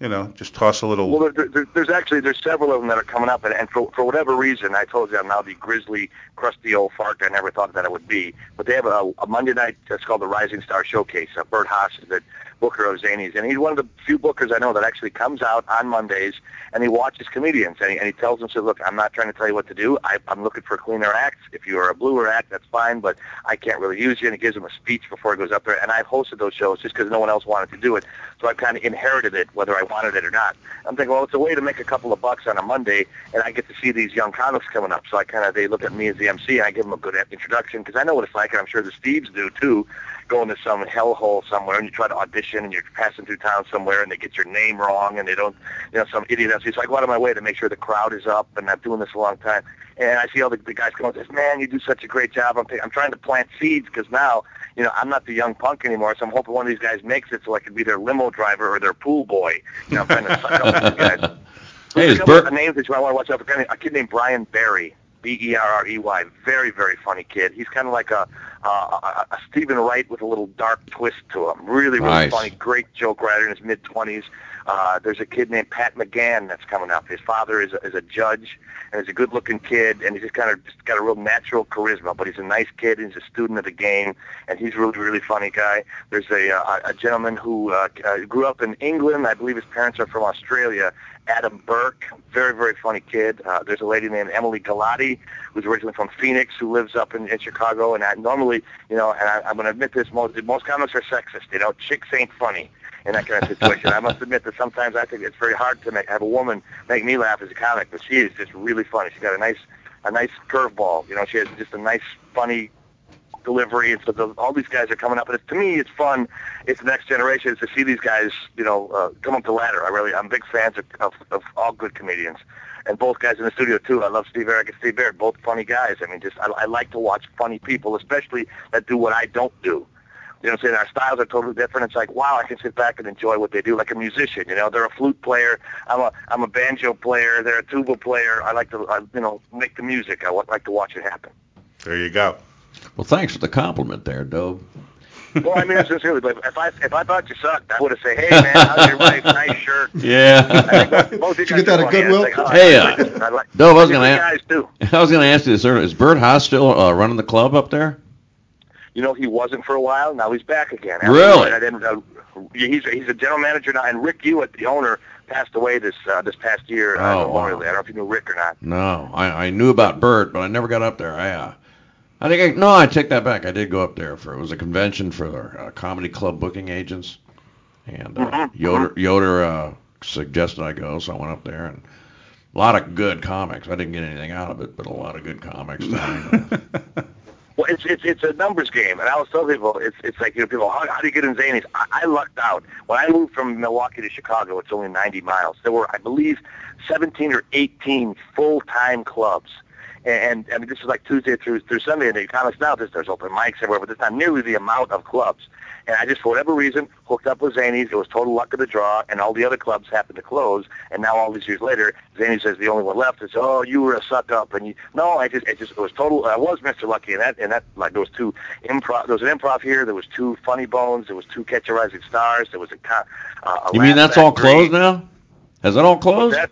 you know, just toss a little. Well, there, there, there's actually there's several of them that are coming up, and, and for for whatever reason, I told you I'm now the grizzly, crusty old fart I never thought that I would be. But they have a, a Monday night that's called the Rising Star Showcase. Uh, Bert Haas is the booker of Zanies, and he's one of the few bookers I know that actually comes out on Mondays and he watches comedians and he, and he tells them, "says Look, I'm not trying to tell you what to do. I, I'm looking for cleaner acts. If you are a bluer act, that's fine, but I can't really use you." And he gives them a speech before he goes up there. And I've hosted those shows just because no one else wanted to do it, so I kind of inherited it, whether I wanted it or not. I'm thinking, well, it's a way to make a couple of bucks on a Monday, and I get to see these young comics coming up. So I kind of they look at me as the MC, and I give them a good introduction because I know what it's like, and I'm sure the Steves do too. Going to some hellhole somewhere, and you try to audition, and you're passing through town somewhere, and they get your name wrong, and they don't, you know, some idiot else. So I go out of my way to make sure the crowd is up, and I'm doing this a long time. And I see all the, the guys going, "This man, you do such a great job." I'm, I'm trying to plant seeds because now, you know, I'm not the young punk anymore, so I'm hoping one of these guys makes it so I can be their limo driver or their pool boy. You know, I'm trying to suck up these guys. Hey, is Bert? of names that you might want to watch out for. A kid named Brian Berrey, B-E-R-R-E-Y. Very, very funny kid. He's kind of like a, uh, a, a Steven Wright with a little dark twist to him. Really, really Nice. funny. Great joke writer in his mid-20s. Uh, there's a kid named Pat McGann that's coming up. His father is a, is a judge, and he's a good-looking kid, and he's just kind of just got a real natural charisma. But he's a nice kid. And he's a student of the game, and he's a really, really funny guy. There's a uh, a gentleman who uh, uh, grew up in England. I believe his parents are from Australia. Adam Burke, very, very funny kid. Uh, there's a lady named Emily Galati, who's originally from Phoenix, who lives up in, in Chicago. And I normally, you know, and I, I'm going to admit this, most most comics are sexist. You know, chicks ain't funny in that kind of situation. I must admit that sometimes I think it's very hard to make, have a woman make me laugh as a comic, but she is just really funny. She's got a nice a nice curveball. You know, she has just a nice, funny delivery, and so the, all these guys are coming up. And it's, to me, it's fun. It's the next generation to see these guys, you know, uh, come up the ladder. I really, I'm big fans of, of, of all good comedians, and both guys in the studio too. I love Steve Arik and Steve Baird, both funny guys. I mean, just I, I like to watch funny people, especially that do what I don't do. You know what I'm saying? Our styles are totally different. It's like, wow, I can sit back and enjoy what they do, like a musician. You know, they're a flute player. I'm a I'm a banjo player. They're a tuba player. I like to, I, you know, make the music. I like to watch it happen. There you go. Well, thanks for the compliment there, Dobe. Well, I mean, sincerely, but if I if I thought you sucked, I would have said, hey man, how's your wife? Nice shirt. Yeah. Think most- most of Did you get that are at. Goodwill? It's like, oh, Hey, I uh, like- I like- Dove, I was gonna ask- the guys too. I was going to ask you this earlier. Is Bert Haas still uh, running the club up there? You know, he wasn't for a while. Now he's back again. Really? I didn't, uh, he's he's a general manager now, and Rick Uchwat, the owner, passed away this uh, this past year. Uh, Oh, Memorial wow. I don't know if you knew Rick or not. No, I, I knew about Bert, but I never got up there. I, uh, I think I, no, I take that back. I did go up there for it was a convention for uh, comedy club booking agents, and uh, Mhm. Yoder Yoder uh, suggested I go, so I went up there and a lot of good comics. I didn't get anything out of it, but a lot of good comics. Well, it's it's it's a numbers game, and I always tell people it's it's like you know people how, how do you get in Zanies? I, I lucked out when I moved from Milwaukee to Chicago. It's only 90 miles. There were I believe 17 or 18 full time clubs. And, and I mean, this is like Tuesday through through Sunday, and the comics now there's, there's open mics everywhere, but there's not nearly the amount of clubs. And I just, for whatever reason, hooked up with Zanies. It was total luck of the draw, and all the other clubs happened to close. And now, all these years later, Zanies is the only one left. It's oh, you were a suck up, and you no, I just, it just it was total. I was Mr. Lucky, and that, and that, like there was two improv. There was an improv here. There was two funny bones. There was two catch a rising stars. There was a. Uh, a you mean Laugh that's all Factory. closed now? Has that all closed? That,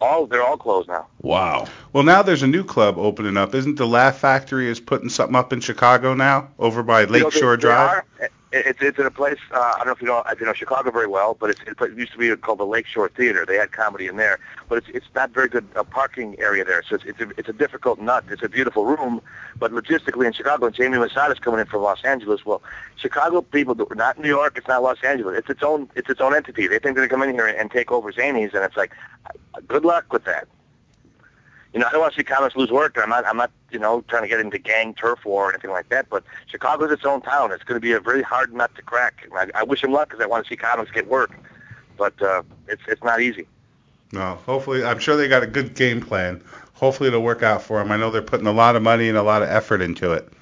all they're all closed now. Wow. Well, now there's a new club opening up. Isn't the Laugh Factory is putting something up in Chicago now, over by You know, they- Lakeshore they Drive? are. It- It's it's in a place. Uh, I don't know if you know. I know Chicago very well, but it's, it used to be called the Lakeshore Theater. They had comedy in there, but it's it's not very good uh, parking area there. So it's it's a, it's a difficult nut. It's a beautiful room, but logistically in Chicago, and Jamie Masada's coming in from Los Angeles. Well, Chicago people, not New York. It's not Los Angeles. It's its own it's its own entity. They think they're gonna come in here and, and take over Zanies, and it's like, good luck with that. You know, I don't want to see comics lose work. I'm not, I'm not, you know, trying to get into gang turf war or anything like that. But Chicago's its own town. It's going to be a very hard nut to crack. I, I wish him luck because I want to see comics get work. But uh, it's it's not easy. No, hopefully, I'm sure they got a good game plan. Hopefully, it'll work out for them. I know they're putting a lot of money and a lot of effort into it.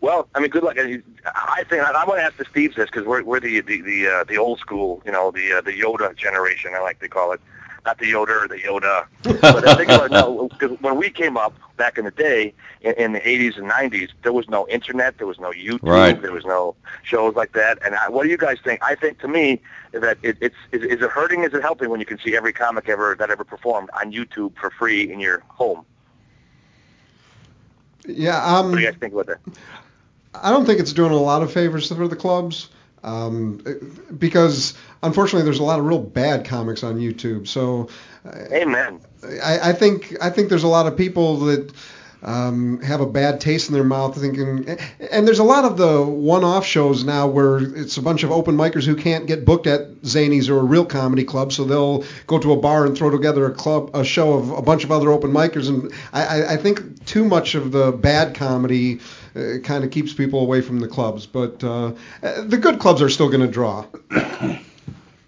Well, I mean, good luck. I think I, want to ask the Steves this because we're we're the the the, uh, the old school, you know, the uh, the Yoda generation. I like to call it, not the Yoda or the Yoda. but I think about no, because when we came up back in the day in, in the 80s and 90s, there was no internet, there was no YouTube, Right. there was no shows like that. And I, what do you guys think? I think to me that it, it's is, is it hurting? Is it helping when you can see every comic ever that ever performed on YouTube for free in your home? Yeah, um, What do you guys think about that? I don't think it's doing a lot of favors for the clubs um, because unfortunately there's a lot of real bad comics on YouTube. So Amen. I, I think I think there's a lot of people that um, have a bad taste in their mouth thinking and there's a lot of the one-off shows now where it's a bunch of open micers who can't get booked at Zanies or a real comedy club so they'll go to a bar and throw together a club a show of a bunch of other open micers and I, I, I think too much of the bad comedy uh, kind of keeps people away from the clubs but uh, the good clubs are still going to draw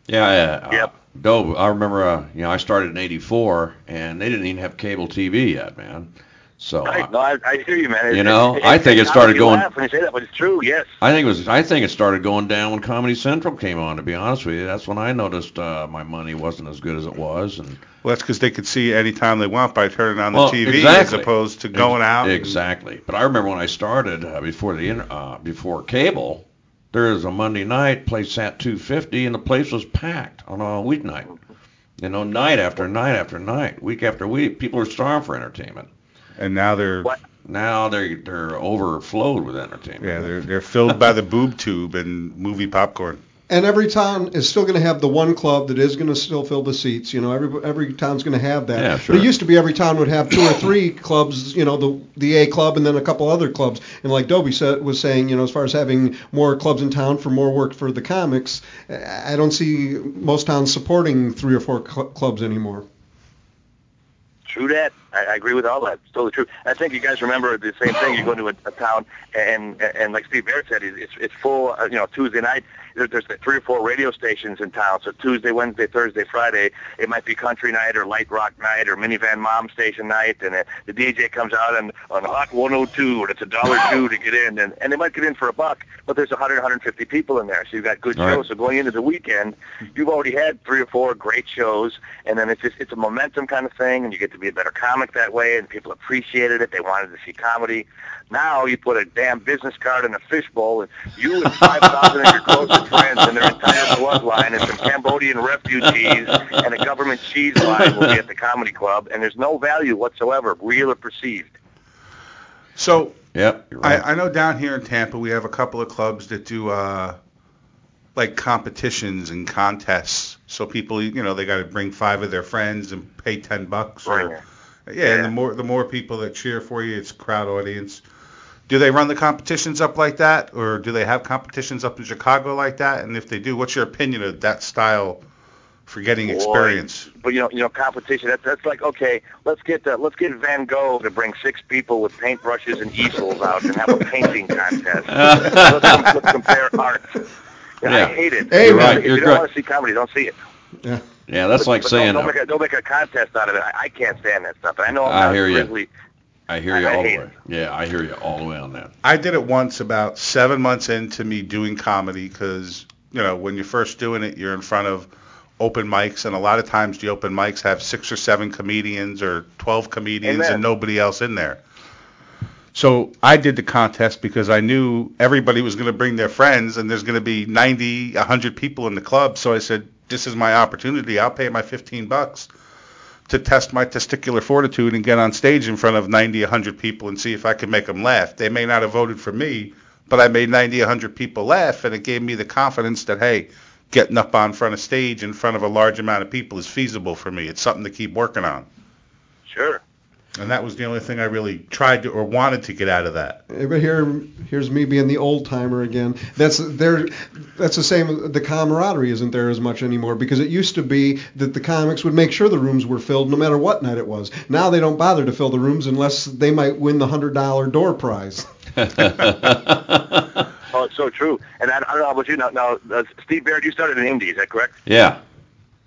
Yeah, yeah. Yep. Uh, Dope. I remember, uh, you know, I started in '84, and they didn't even have cable TV yet, man. So Right. No, I, I hear you, man. You know, I think it started going- Laugh when you say that, but it's true. Yes. I think it was. I think it started going down when Comedy Central came on. To be honest with you, that's when I noticed uh, my money wasn't as good as it was, and Well, that's because they could see any time they want by turning on the Well, TV as opposed to going out. and- Exactly. But I remember when I started uh, before the inter- uh, before cable, there was a Monday night place sat 250 and the place was packed on a weeknight. You know, night after night after night, week after week, people are starving for entertainment. And now they're What? Now they're they're overflowed with entertainment. yeah they're they're filled by the boob tube and movie popcorn. And every town is still going to have the one club that is going to still fill the seats. You know, every every town's going to have that. Yeah, But sure. it used to be every town would have two or three clubs. You know, the the A club and then a couple other clubs. And like Dobie said, was saying, you know, as far as having more clubs in town for more work for the comics, I I don't see most towns supporting three or four cl- clubs anymore. True that. I, I agree with all that. It's totally true. I think you guys remember the same thing. You go into a, a town and and like Steve Baird said, it's it's full. Uh, you know, Tuesday night there, there's like three or four radio stations in town. So Tuesday, Wednesday, Thursday, Friday, it might be country night or light rock night or minivan mom station night, and uh, the DJ comes out on on Hot 102, and it's a dollar two to get in, and and they might get in for a buck, but there's 100, 150 people in there, so you've got good All right. shows. So going into the weekend, you've already had three or four great shows, and then it's just it's a momentum kind of thing, and you get to be a better comic that way, and people appreciated it. They wanted to see comedy. Now you put a damn business card in a fishbowl, and you and 5,000 of your closest friends and their entire bloodline and some Cambodian refugees and a government cheese line will be at the comedy club, and there's no value whatsoever, real or perceived. So Yep. Right. I, I know down here in Tampa we have a couple of clubs that do uh, like competitions and contests. So people, you know, they got to bring five of their friends and pay ten bucks. Right. Or, yeah, and the more the more people that cheer for you, it's crowd audience. Do they run the competitions up like that, or do they have competitions up in Chicago like that? And if they do, what's your opinion of that style for getting Boy. experience? But you know, you know, competition. That's that's like okay, let's get uh, let's get Van Gogh to bring six people with paintbrushes and easels out and have a painting contest. let's, let's compare art. Yeah, I hate it. Hey, You're If right, you you're don't want to see comedy, don't see it. Yeah. yeah, that's But- like but saying. don't, don't, make a, don't make a contest out of it. I, I can't stand that stuff. I know I'm I not hear ya. Grizzly. I hear you I all the way. it. Yeah, I hear you all the way on that. I did it once about seven months into me doing comedy because, you know, when you're first doing it, you're in front of open mics, and a lot of times the open mics have six or seven comedians or 12 comedians Amen. and nobody else in there. So I did the contest because I knew everybody was going to bring their friends, and there's going to be 90, 100 people in the club. So I said, this is my opportunity. I'll pay my 15 bucks to test my testicular fortitude and get on stage in front of 90, 100 people and see if I can make them laugh. They may not have voted for me, but I made 90, 100 people laugh, and it gave me the confidence that, hey, getting up on front of stage in front of a large amount of people is feasible for me. It's something to keep working on. Sure. And that was the only thing I really tried to or wanted to get out of that. But here, here's me being the old timer again. That's there. That's the same. The camaraderie isn't there as much anymore because it used to be that the comics would make sure the rooms were filled no matter what night it was. Now they don't bother to fill the rooms unless they might win the hundred dollar door prize. Oh, it's so true. And I, I don't know about you now. Now, uh, Steve Baird, you started in Indy, is that correct? yeah.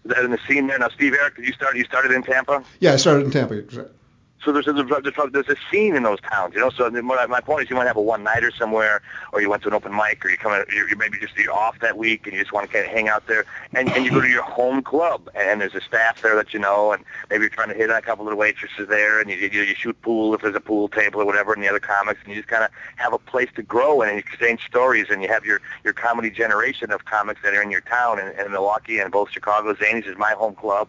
Is that in the scene there? Now, Steve Arik, you start? You started in Tampa. Yeah, I started in Tampa. So there's a, there's, a scene in those towns, you know. So my point is, you might have a one nighter somewhere, or you went to an open mic, or you come, you're, maybe just you're off that week, and you just want to kind of hang out there, and, and you go to your home club, and there's a staff there that you know, and maybe you're trying to hit on a couple of the waitresses there, and you you, you shoot pool if there's a pool table or whatever, and the other comics, and you just kind of have a place to grow, and exchange stories, and you have your your comedy generation of comics that are in your town, and, and Milwaukee, and both Chicago. Zanies is my home club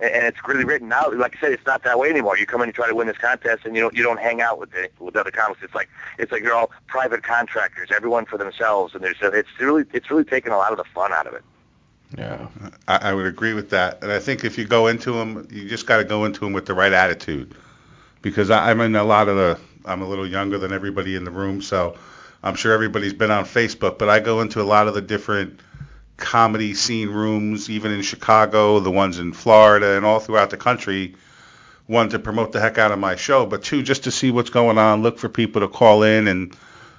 and and it's really written now. Like I said, it's not that way anymore. You come in and try to win this contest, and you don't you don't hang out with the, with other comics. It's like it's like you're all private contractors, everyone for themselves, and there's it's really it's really taken a lot of the fun out of it. Yeah. I, I would agree with that. And I think if you go into them, you just got to go into them with the right attitude. Because I, I'm in a lot of the, I'm a little younger than everybody in the room, so I'm sure everybody's been on Facebook. But I go into a lot of the different comedy scene rooms, even in Chicago, the ones in Florida, and all throughout the country. One to promote the heck out of my show, but two just to see what's going on, look for people to call in and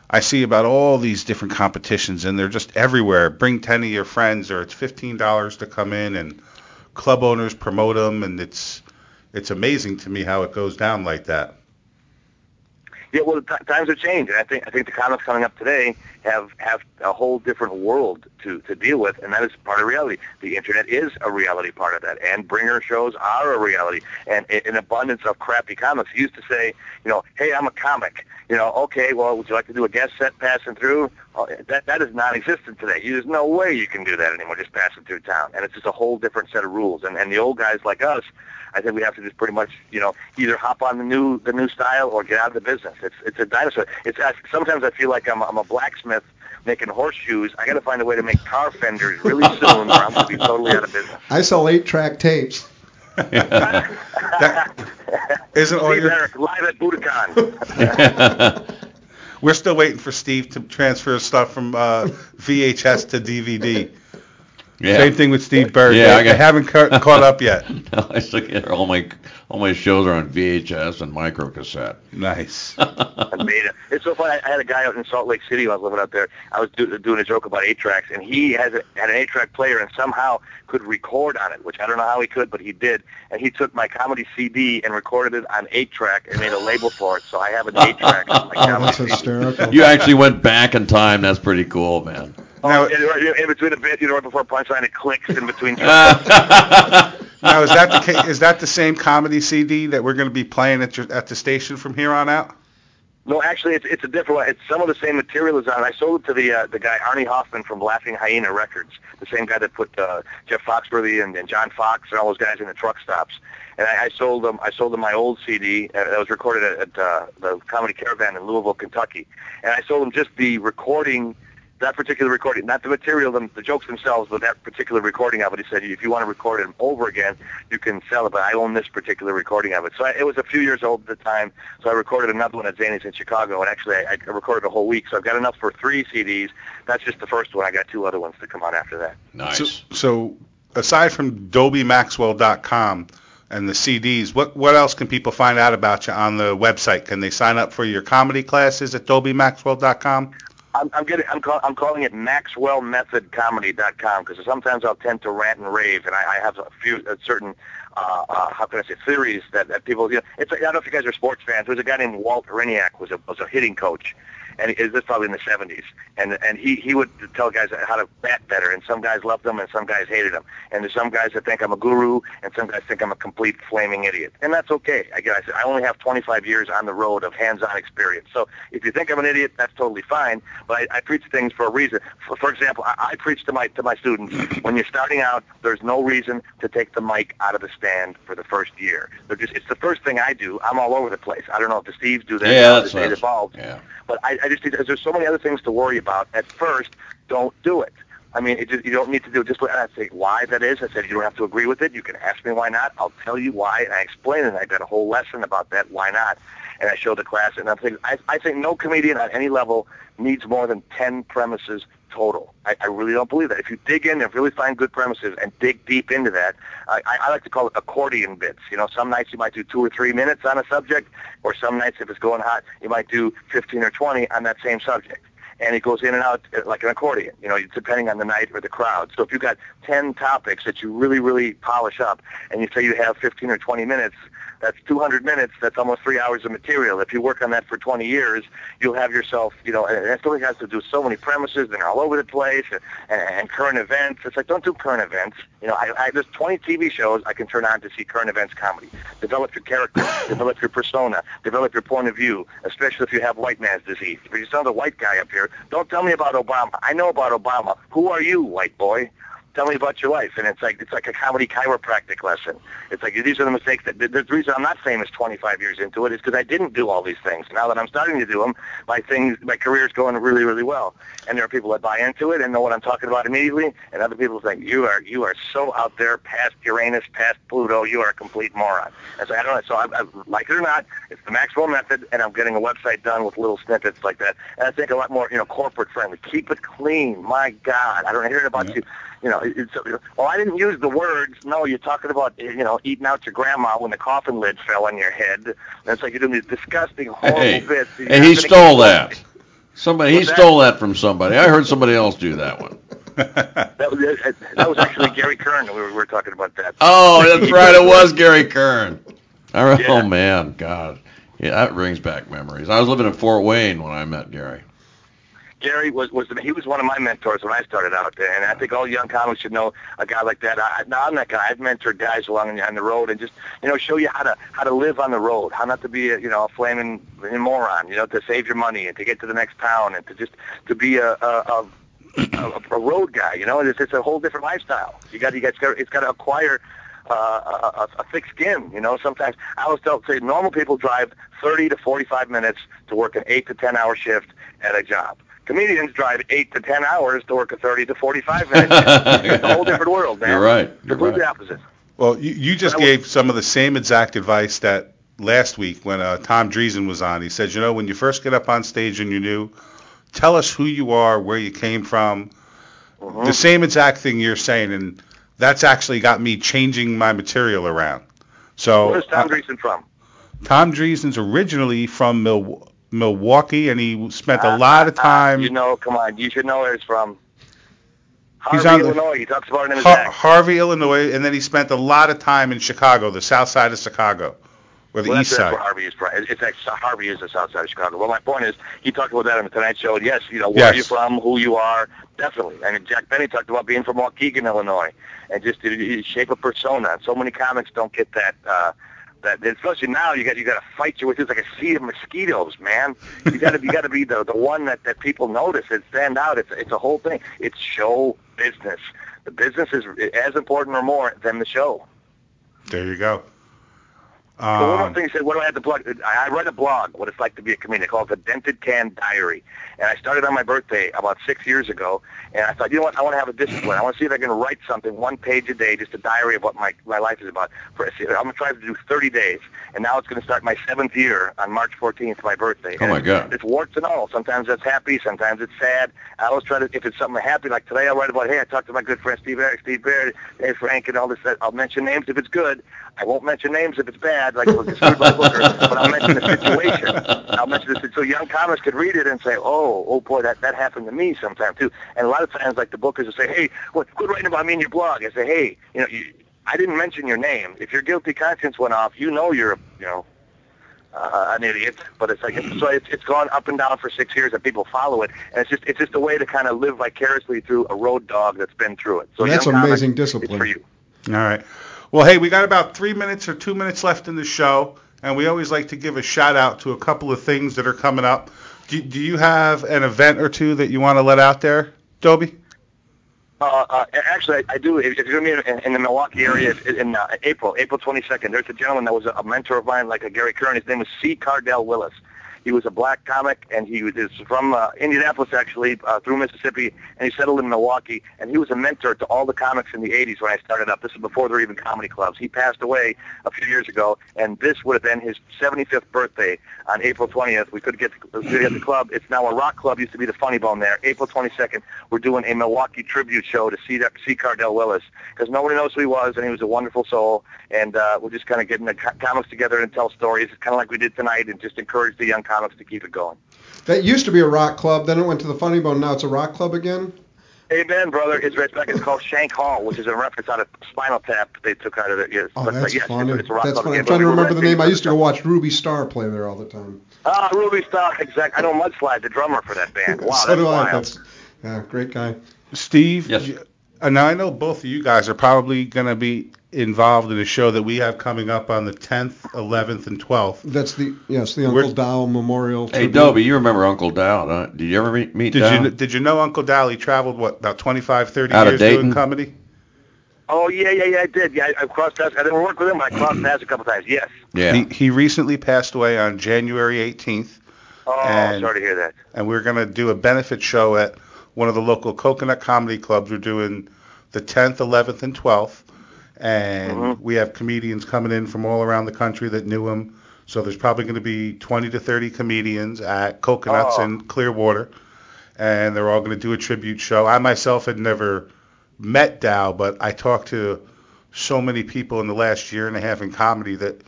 I see about all these different competitions, and they're just everywhere. Bring ten of your friends, or it's fifteen dollars to come in, and club owners promote them, and it's it's amazing to me how it goes down like that. Yeah, well, t- times have changed, and I think I think the comics coming up today have have a whole different world to to deal with, and that is part of reality. The internet is a reality part of that, and bringer shows are a reality, and an abundance of crappy comics. You used to say, you know, hey, I'm a comic. You know, okay, well, would you like to do a guest set passing through? Oh, that that is non-existent today. There's no way you can do that anymore, just passing through town, and it's just a whole different set of rules. And and the old guys like us, I think we have to just pretty much, you know, either hop on the new the new style or get out of the business. It's it's a dinosaur. It's I, sometimes I feel like I'm I'm a blacksmith making horseshoes. I got to find a way to make car fenders really soon, or I'm going to be totally out of business. I sell eight-track tapes. That isn't all Steve your. Arik live at Budokan. We're still waiting for Steve to transfer stuff from uh, VHS to DVD. Yeah. Same thing with Steve Baird. Yeah, they, I got- they haven't ca- caught up yet. I still get all my all my shows are on VHS and microcassette. Nice. I made it. It's so funny. I had a guy out in Salt Lake City when I was living out there. I was do, doing a joke about eight tracks, and he has a, had an eight track player and somehow could record on it, which I don't know how he could, but he did. And he took my comedy CD and recorded it on eight track and made a label for it. So I have an eight track on my Oh, that's CD. hysterical. You actually went back in time. That's pretty cool, man. Now, Oh, in between the bit, you know, right before punchline, it clicks in between. now is that the ca- is that the same comedy CD that we're going to be playing at your, at the station from here on out? No, actually, it's it's a different one. It's some of the same material is on. I sold it to the uh, the guy Arnie Hoffman from Laughing Hyena Records, the same guy that put uh, Jeff Foxworthy and, and John Fox and all those guys in the truck stops. And I, I sold them. I sold them my old CD uh, that was recorded at, at uh, the Comedy Caravan in Louisville, Kentucky. And I sold them just the recording, that particular recording, not the material, them the jokes themselves, but that particular recording of it. He said, if you want to record it over again, you can sell it. But I own this particular recording of it. So I, it was a few years old at the time. So I recorded another one at Zanies in Chicago, and actually I, I recorded a whole week. So I've got enough for three CDs. That's just the first one. I got two other ones to come on after that. Nice. So, so aside from DobieMaxwell.com and the CDs, what what else can people find out about you on the website? Can they sign up for your comedy classes at DobieMaxwell.com? I'm, I'm getting. I'm, call, I'm calling it MaxwellMethodComedy.com because sometimes I'll tend to rant and rave, and I, I have a few a certain. Uh, uh, how can I say theories that, that people you know it's I don't know if you guys are sports fans. There's a guy named Walt Hriniak was a was a hitting coach, and he, this probably in the 70s, and and he he would tell guys how to bat better, and some guys loved him, and some guys hated him, and there's some guys that think I'm a guru, and some guys think I'm a complete flaming idiot, and that's okay. I guess I only have 25 years on the road of hands-on experience, so if you think I'm an idiot, that's totally fine. But I, I preach things for a reason. For, for example, I, I preach to my to my students when you're starting out, there's no reason to take the mic out of the stand for the first year. They're just it's the first thing I do. I'm all over the place. I don't know if the Steves do that. Yeah, that's that evolved. yeah. But I, I just think there's so many other things to worry about. At first, don't do it. I mean, it just, you don't need to do it. Just and I say why that is. I said you don't have to agree with it. You can ask me why not. I'll tell you why, and I explain it. I got a whole lesson about that. Why not? And I show the class, and I'm thinking, I, I think no comedian on any level needs more than ten premises total. I, I really don't believe that. If you dig in and really find good premises and dig deep into that, I, I like to call it accordion bits. You know, some nights you might do two or three minutes on a subject, or some nights if it's going hot, you might do 15 or 20 on that same subject. And it goes in and out uh, like an accordion, you know, depending on the night or the crowd. So if you've got 10 topics that you really, really polish up, and you say you have 15 or 20 minutes, that's 200 minutes. That's almost three hours of material. If you work on that for 20 years, you'll have yourself, you know, and that only has to do so many premises. They're all over the place and, and, and current events. It's like, don't do current events. You know, I, I, there's 20 TV shows I can turn on to see current events comedy. Develop your character, develop your persona, develop your point of view, especially if you have white man's disease. If you're still the white guy up here, don't tell me about Obama. I know about Obama. Who are you, white boy? Tell me about your life. And it's like it's like a comedy chiropractic lesson. It's like these are the mistakes that the, the reason I'm not famous 25 years into it is because I didn't do all these things. Now that I'm starting to do them, my things, my career's going really, really well. And there are people that buy into it and know what I'm talking about immediately, and other people think you are you are so out there past Uranus, past Pluto, you are a complete moron. And so I don't know. So I, I like it or not, it's the Maxwell method, and I'm getting a website done with little snippets like that. And I think a lot more, you know, corporate friendly. Keep it clean. My God, I don't hear it about Yeah. you you know, it's, well, I didn't use the words. No, you're talking about, you know, eating out your grandma when the coffin lid fell on your head. And it's like you're doing these disgusting, horrible Hey, bits. You're hey, he stole that. Somebody he that? stole that from somebody. I heard somebody else do that one. That was, that was actually Gary Kern. We were, we were talking about that. Oh, that's right. It was Gary Kern. I Yeah. Oh man, God, Yeah, that brings back memories. I was living in Fort Wayne when I met Gary. Gary was was he was one of my mentors when I started out and I think all young comics should know a guy like that. I, now I'm that guy. I've mentored guys along on the road and just you know show you how to how to live on the road, how not to be a you know a flaming moron, you know, to save your money and to get to the next town and to just to be a a, a, a road guy. You know, it's it's a whole different lifestyle. You got you got it's got to acquire uh, a, a thick skin. You know, sometimes I always tell say normal people drive 30 to 45 minutes to work an eight to 10 hour shift at a job comedians drive eight to ten hours to work a thirty to forty-five minutes. it's a whole different world, man. You're right. You're Completely right. opposite. Well, you, you just gave some of the same exact advice that last week when uh, Tom Dreesen was on. He said, you know, when you first get up on stage and you're new, tell us who you are, where you came from. Mm-hmm. The same exact thing you're saying, and that's actually got me changing my material around. So, where's Tom uh, Dreesen from? Tom Dreesen's originally from Milwaukee. Milwaukee, and he spent a uh, lot of time. Uh, you know, come on, you should know where he's from. Harvey, he's on Illinois. he talks about it in his Har- Harvey, Illinois, and then he spent a lot of time in Chicago, the south side of Chicago, or the well, east side. Where Harvey is from. It's actually, Harvey is the south side of Chicago. Well, my point is, he talked about that on the Tonight Show. Yes, you know, where yes. you're from, who you are, definitely. Mean, Jack Benny talked about being from Waukegan, Illinois, and just to shape a persona. So many comics don't get that. Uh, that especially now you got you got to fight your way through. It's like a sea of mosquitoes, man. You got to you got to be the the one that that people notice and stand out. It's it's a whole thing. It's show business. The business is as important or more than the show. There you go. Um, so one more thing, he said, what do I have to plug? I write a blog, what it's like to be a comedian, called The Dented Can Diary. And I started on my birthday about six years ago. And I thought, you know what, I want to have a discipline. I want to see if I can write something, one page a day, just a diary of what my, my life is about. For, I'm going to try to do 30 days. And now it's going to start my seventh year on March 14th, my birthday. Oh, my God. It's warts and all. Sometimes it's happy, sometimes it's sad. I always try to, if it's something happy, like today I'll write about, hey, I talked to my good friend Steve Arik, Steve Baird, hey, Frank, and all this. Stuff. I'll mention names if it's good. I won't mention names if it's bad, like we'll screwed by Booker, but I'll mention the situation. I'll mention this so young comics could read it and say, oh, oh boy, that that happened to me sometime too. And a lot of times, like the bookers will say, hey, what, quit writing about me in your blog. I say, hey, you know, you, I didn't mention your name. If your guilty conscience went off, you know you're, you know, uh, an idiot. But it's like so it's it's gone up and down for six years, and people follow it, and it's just it's just a way to kind of live vicariously through a road dog that's been through it. So that's amazing discipline. for you. All right. Well, hey, we got about three minutes or two minutes left in the show, and we always like to give a shout out to a couple of things that are coming up. Do, do you have an event or two that you want to let out there, Dobie? Uh, uh, actually, I, I do. If you're going to be in, in the Milwaukee area in uh, April, April 22nd, there's a gentleman that was a, a mentor of mine, like a Gary Kern. His name was C. Cardell Willis. He was a black comic, and he was from uh, Indianapolis, actually, uh, through Mississippi, and he settled in Milwaukee. And he was a mentor to all the comics in the 80s when I started up. This is before there were even comedy clubs. He passed away a few years ago, and this would have been his 75th birthday on April 20th. We could get to, could get the club. It's now a rock club. Used to be the Funny Bone there. April 22nd, we're doing a Milwaukee tribute show to C. C. Cardell Willis because nobody knows who he was, and he was a wonderful soul. And uh, we're just kind of getting the co- comics together and tell stories, kind of like we did tonight, and just encourage the young comics to keep it going. That used to be a rock club, then it went to the Funny Bone. Now it's a rock club again. Amen, brother. It's right back. It's called Shank Hall, which is a reference out of Spinal Tap they took out of it. Yes. Oh, that's but, yes, funny. It's, it's that's funny. I'm trying to remember the name. I used to go watch Ruby Starr play there all the time. Ah, Ruby Starr, exactly. I know Mudslide, the drummer for that band. Wow, so that's do wild. I. That's, yeah, great guy. Steve. Yes. And now I know both of you guys are probably going to be involved in a show that we have coming up on the 10th, 11th, and 12th. That's the yes, the Uncle We're- Dow Memorial. Hey, tribute. Dobie, you remember Uncle Dow? Huh? Did you ever meet, meet Did Dow? you did you know Uncle Dow? He traveled what about 25, 30 Out of years doing Dayton? comedy. Oh yeah, yeah, yeah. I did. Yeah, I, I crossed paths. I didn't work with him. I crossed mm-hmm. paths a couple times. Yes. yeah. He, he recently passed away on January 18th, Oh, And- sorry to hear that. and we're going to do a benefit show at one of the local Coconut Comedy Clubs. We're doing the 10th, 11th, and 12th, and Mhm. we have comedians coming in from all around the country that knew him. So there's probably going to be 20 to 30 comedians at Coconuts Oh. in Clearwater, and they're all going to do a tribute show. I myself had never met Dow, but I talked to so many people in the last year and a half in comedy that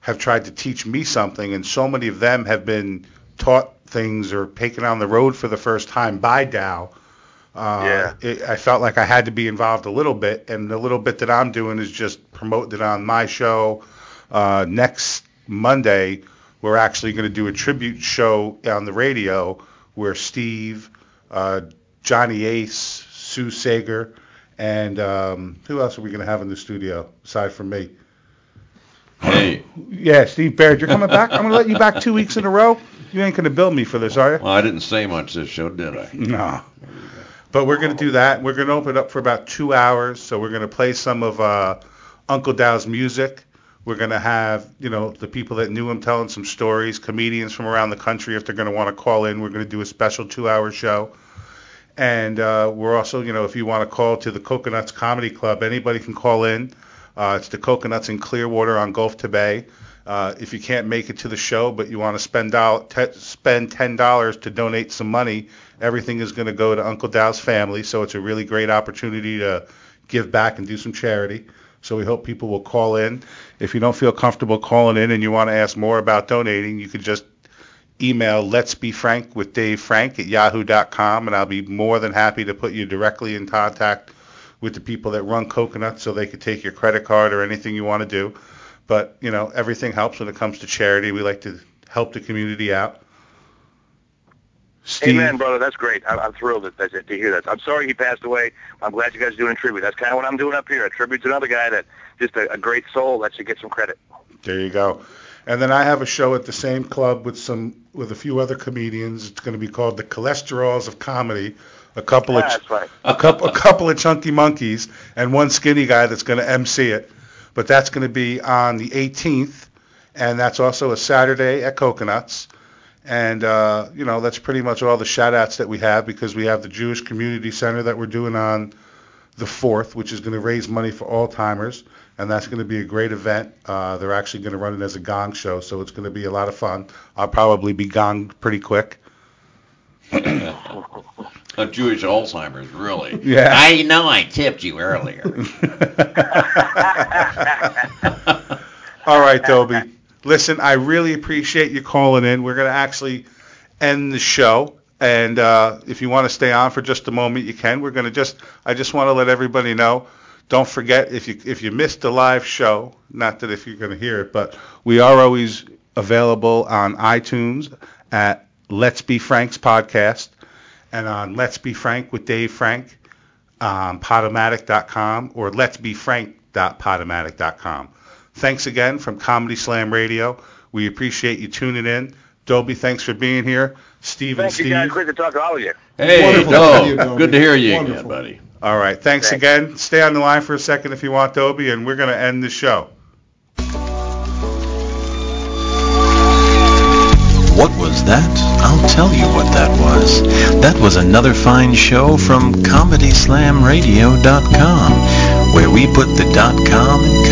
have tried to teach me something, and so many of them have been taught things or taken on the road for the first time by Dow. Uh, Yeah. it, I felt like I had to be involved a little bit, and the little bit that I'm doing is just promoting it on my show. Uh, next Monday, we're actually going to do a tribute show on the radio where Steve, uh, Johnny Ace, Sue Sager, and um, who else are we going to have in the studio aside from me? Hey, Yeah, Steve Baird, you're coming back. I'm going to let you back two weeks in a row. You ain't going to bill me for this, are you? well, I didn't say much this show, did I? No. But we're going to do that. We're going to open it up for about two hours. So we're going to play some of uh, Uncle Dow's music. We're going to have, you know, the people that knew him telling some stories, comedians from around the country. If they're going to want to call in, we're going to do a special two-hour show. And uh, we're also, you know, if you want to call to the Coconuts Comedy Club, anybody can call in. Uh, it's the Coconuts in Clearwater on Gulf to Bay. Uh, if you can't make it to the show, but you want to spend doll- te- spend ten dollars to donate some money, everything is going to go to Uncle Dow's family. So it's a really great opportunity to give back and do some charity. So we hope people will call in. If you don't feel comfortable calling in and you want to ask more about donating, you could just email let's be frank with Dave Frank at yahoo.com, and I'll be more than happy to put you directly in contact with the people that run Coconut so they could take your credit card or anything you want to do. But you know, everything helps when it comes to charity. We like to help the community out. Steve, Amen, brother. That's great. I'm, I'm thrilled that, that, to hear that. I'm sorry he passed away. I'm glad you guys are doing a tribute. That's kind of what I'm doing up here. A tribute to another guy that just a, a great soul that should get some credit. There you go. And then I have a show at the same club with some with a few other comedians. It's going to be called the Cholesterols of Comedy. A couple Ah, of that's right. a couple a couple of chunky monkeys and one skinny guy that's going to MC it. But that's going to be on the 18th, and that's also a Saturday at Coconuts. And uh, you know that's pretty much all the shout outs that we have because we have the Jewish Community Center that we're doing on the 4th, which is going to raise money for Alzheimer's, and that's going to be a great event. Uh, they're actually going to run it as a gong show, so it's going to be a lot of fun. I'll probably be gonged pretty quick. A Jewish Alzheimer's, really. Yeah. I know I tipped you earlier. All right, Dobie. Listen, I really appreciate you calling in. We're going to actually end the show. And uh, if you want to stay on for just a moment, you can. We're going to just, I just want to let everybody know. Don't forget if you if you missed the live show, not that if you're going to hear it, but we are always available on iTunes at Let's Be Frank's podcast and on Let's Be Frank with Dave Frank um, on Podomatic.com or Let's Be Frank.podomatic.com. Thanks again from Comedy Slam Radio. We appreciate you tuning in. Dobie, thanks for being here. Steve and Thank you Steve. guys. Great to talk to all of you. Hey, Wonderful to you, Dobie. good to hear you again, buddy. All right. Thanks Thanks. again. Stay on the line for a second if you want, Dobie, and we're going to end the show. What was that? I'll tell you what that was. That was another fine show from ComedySlamRadio.com, where we put the dot .com in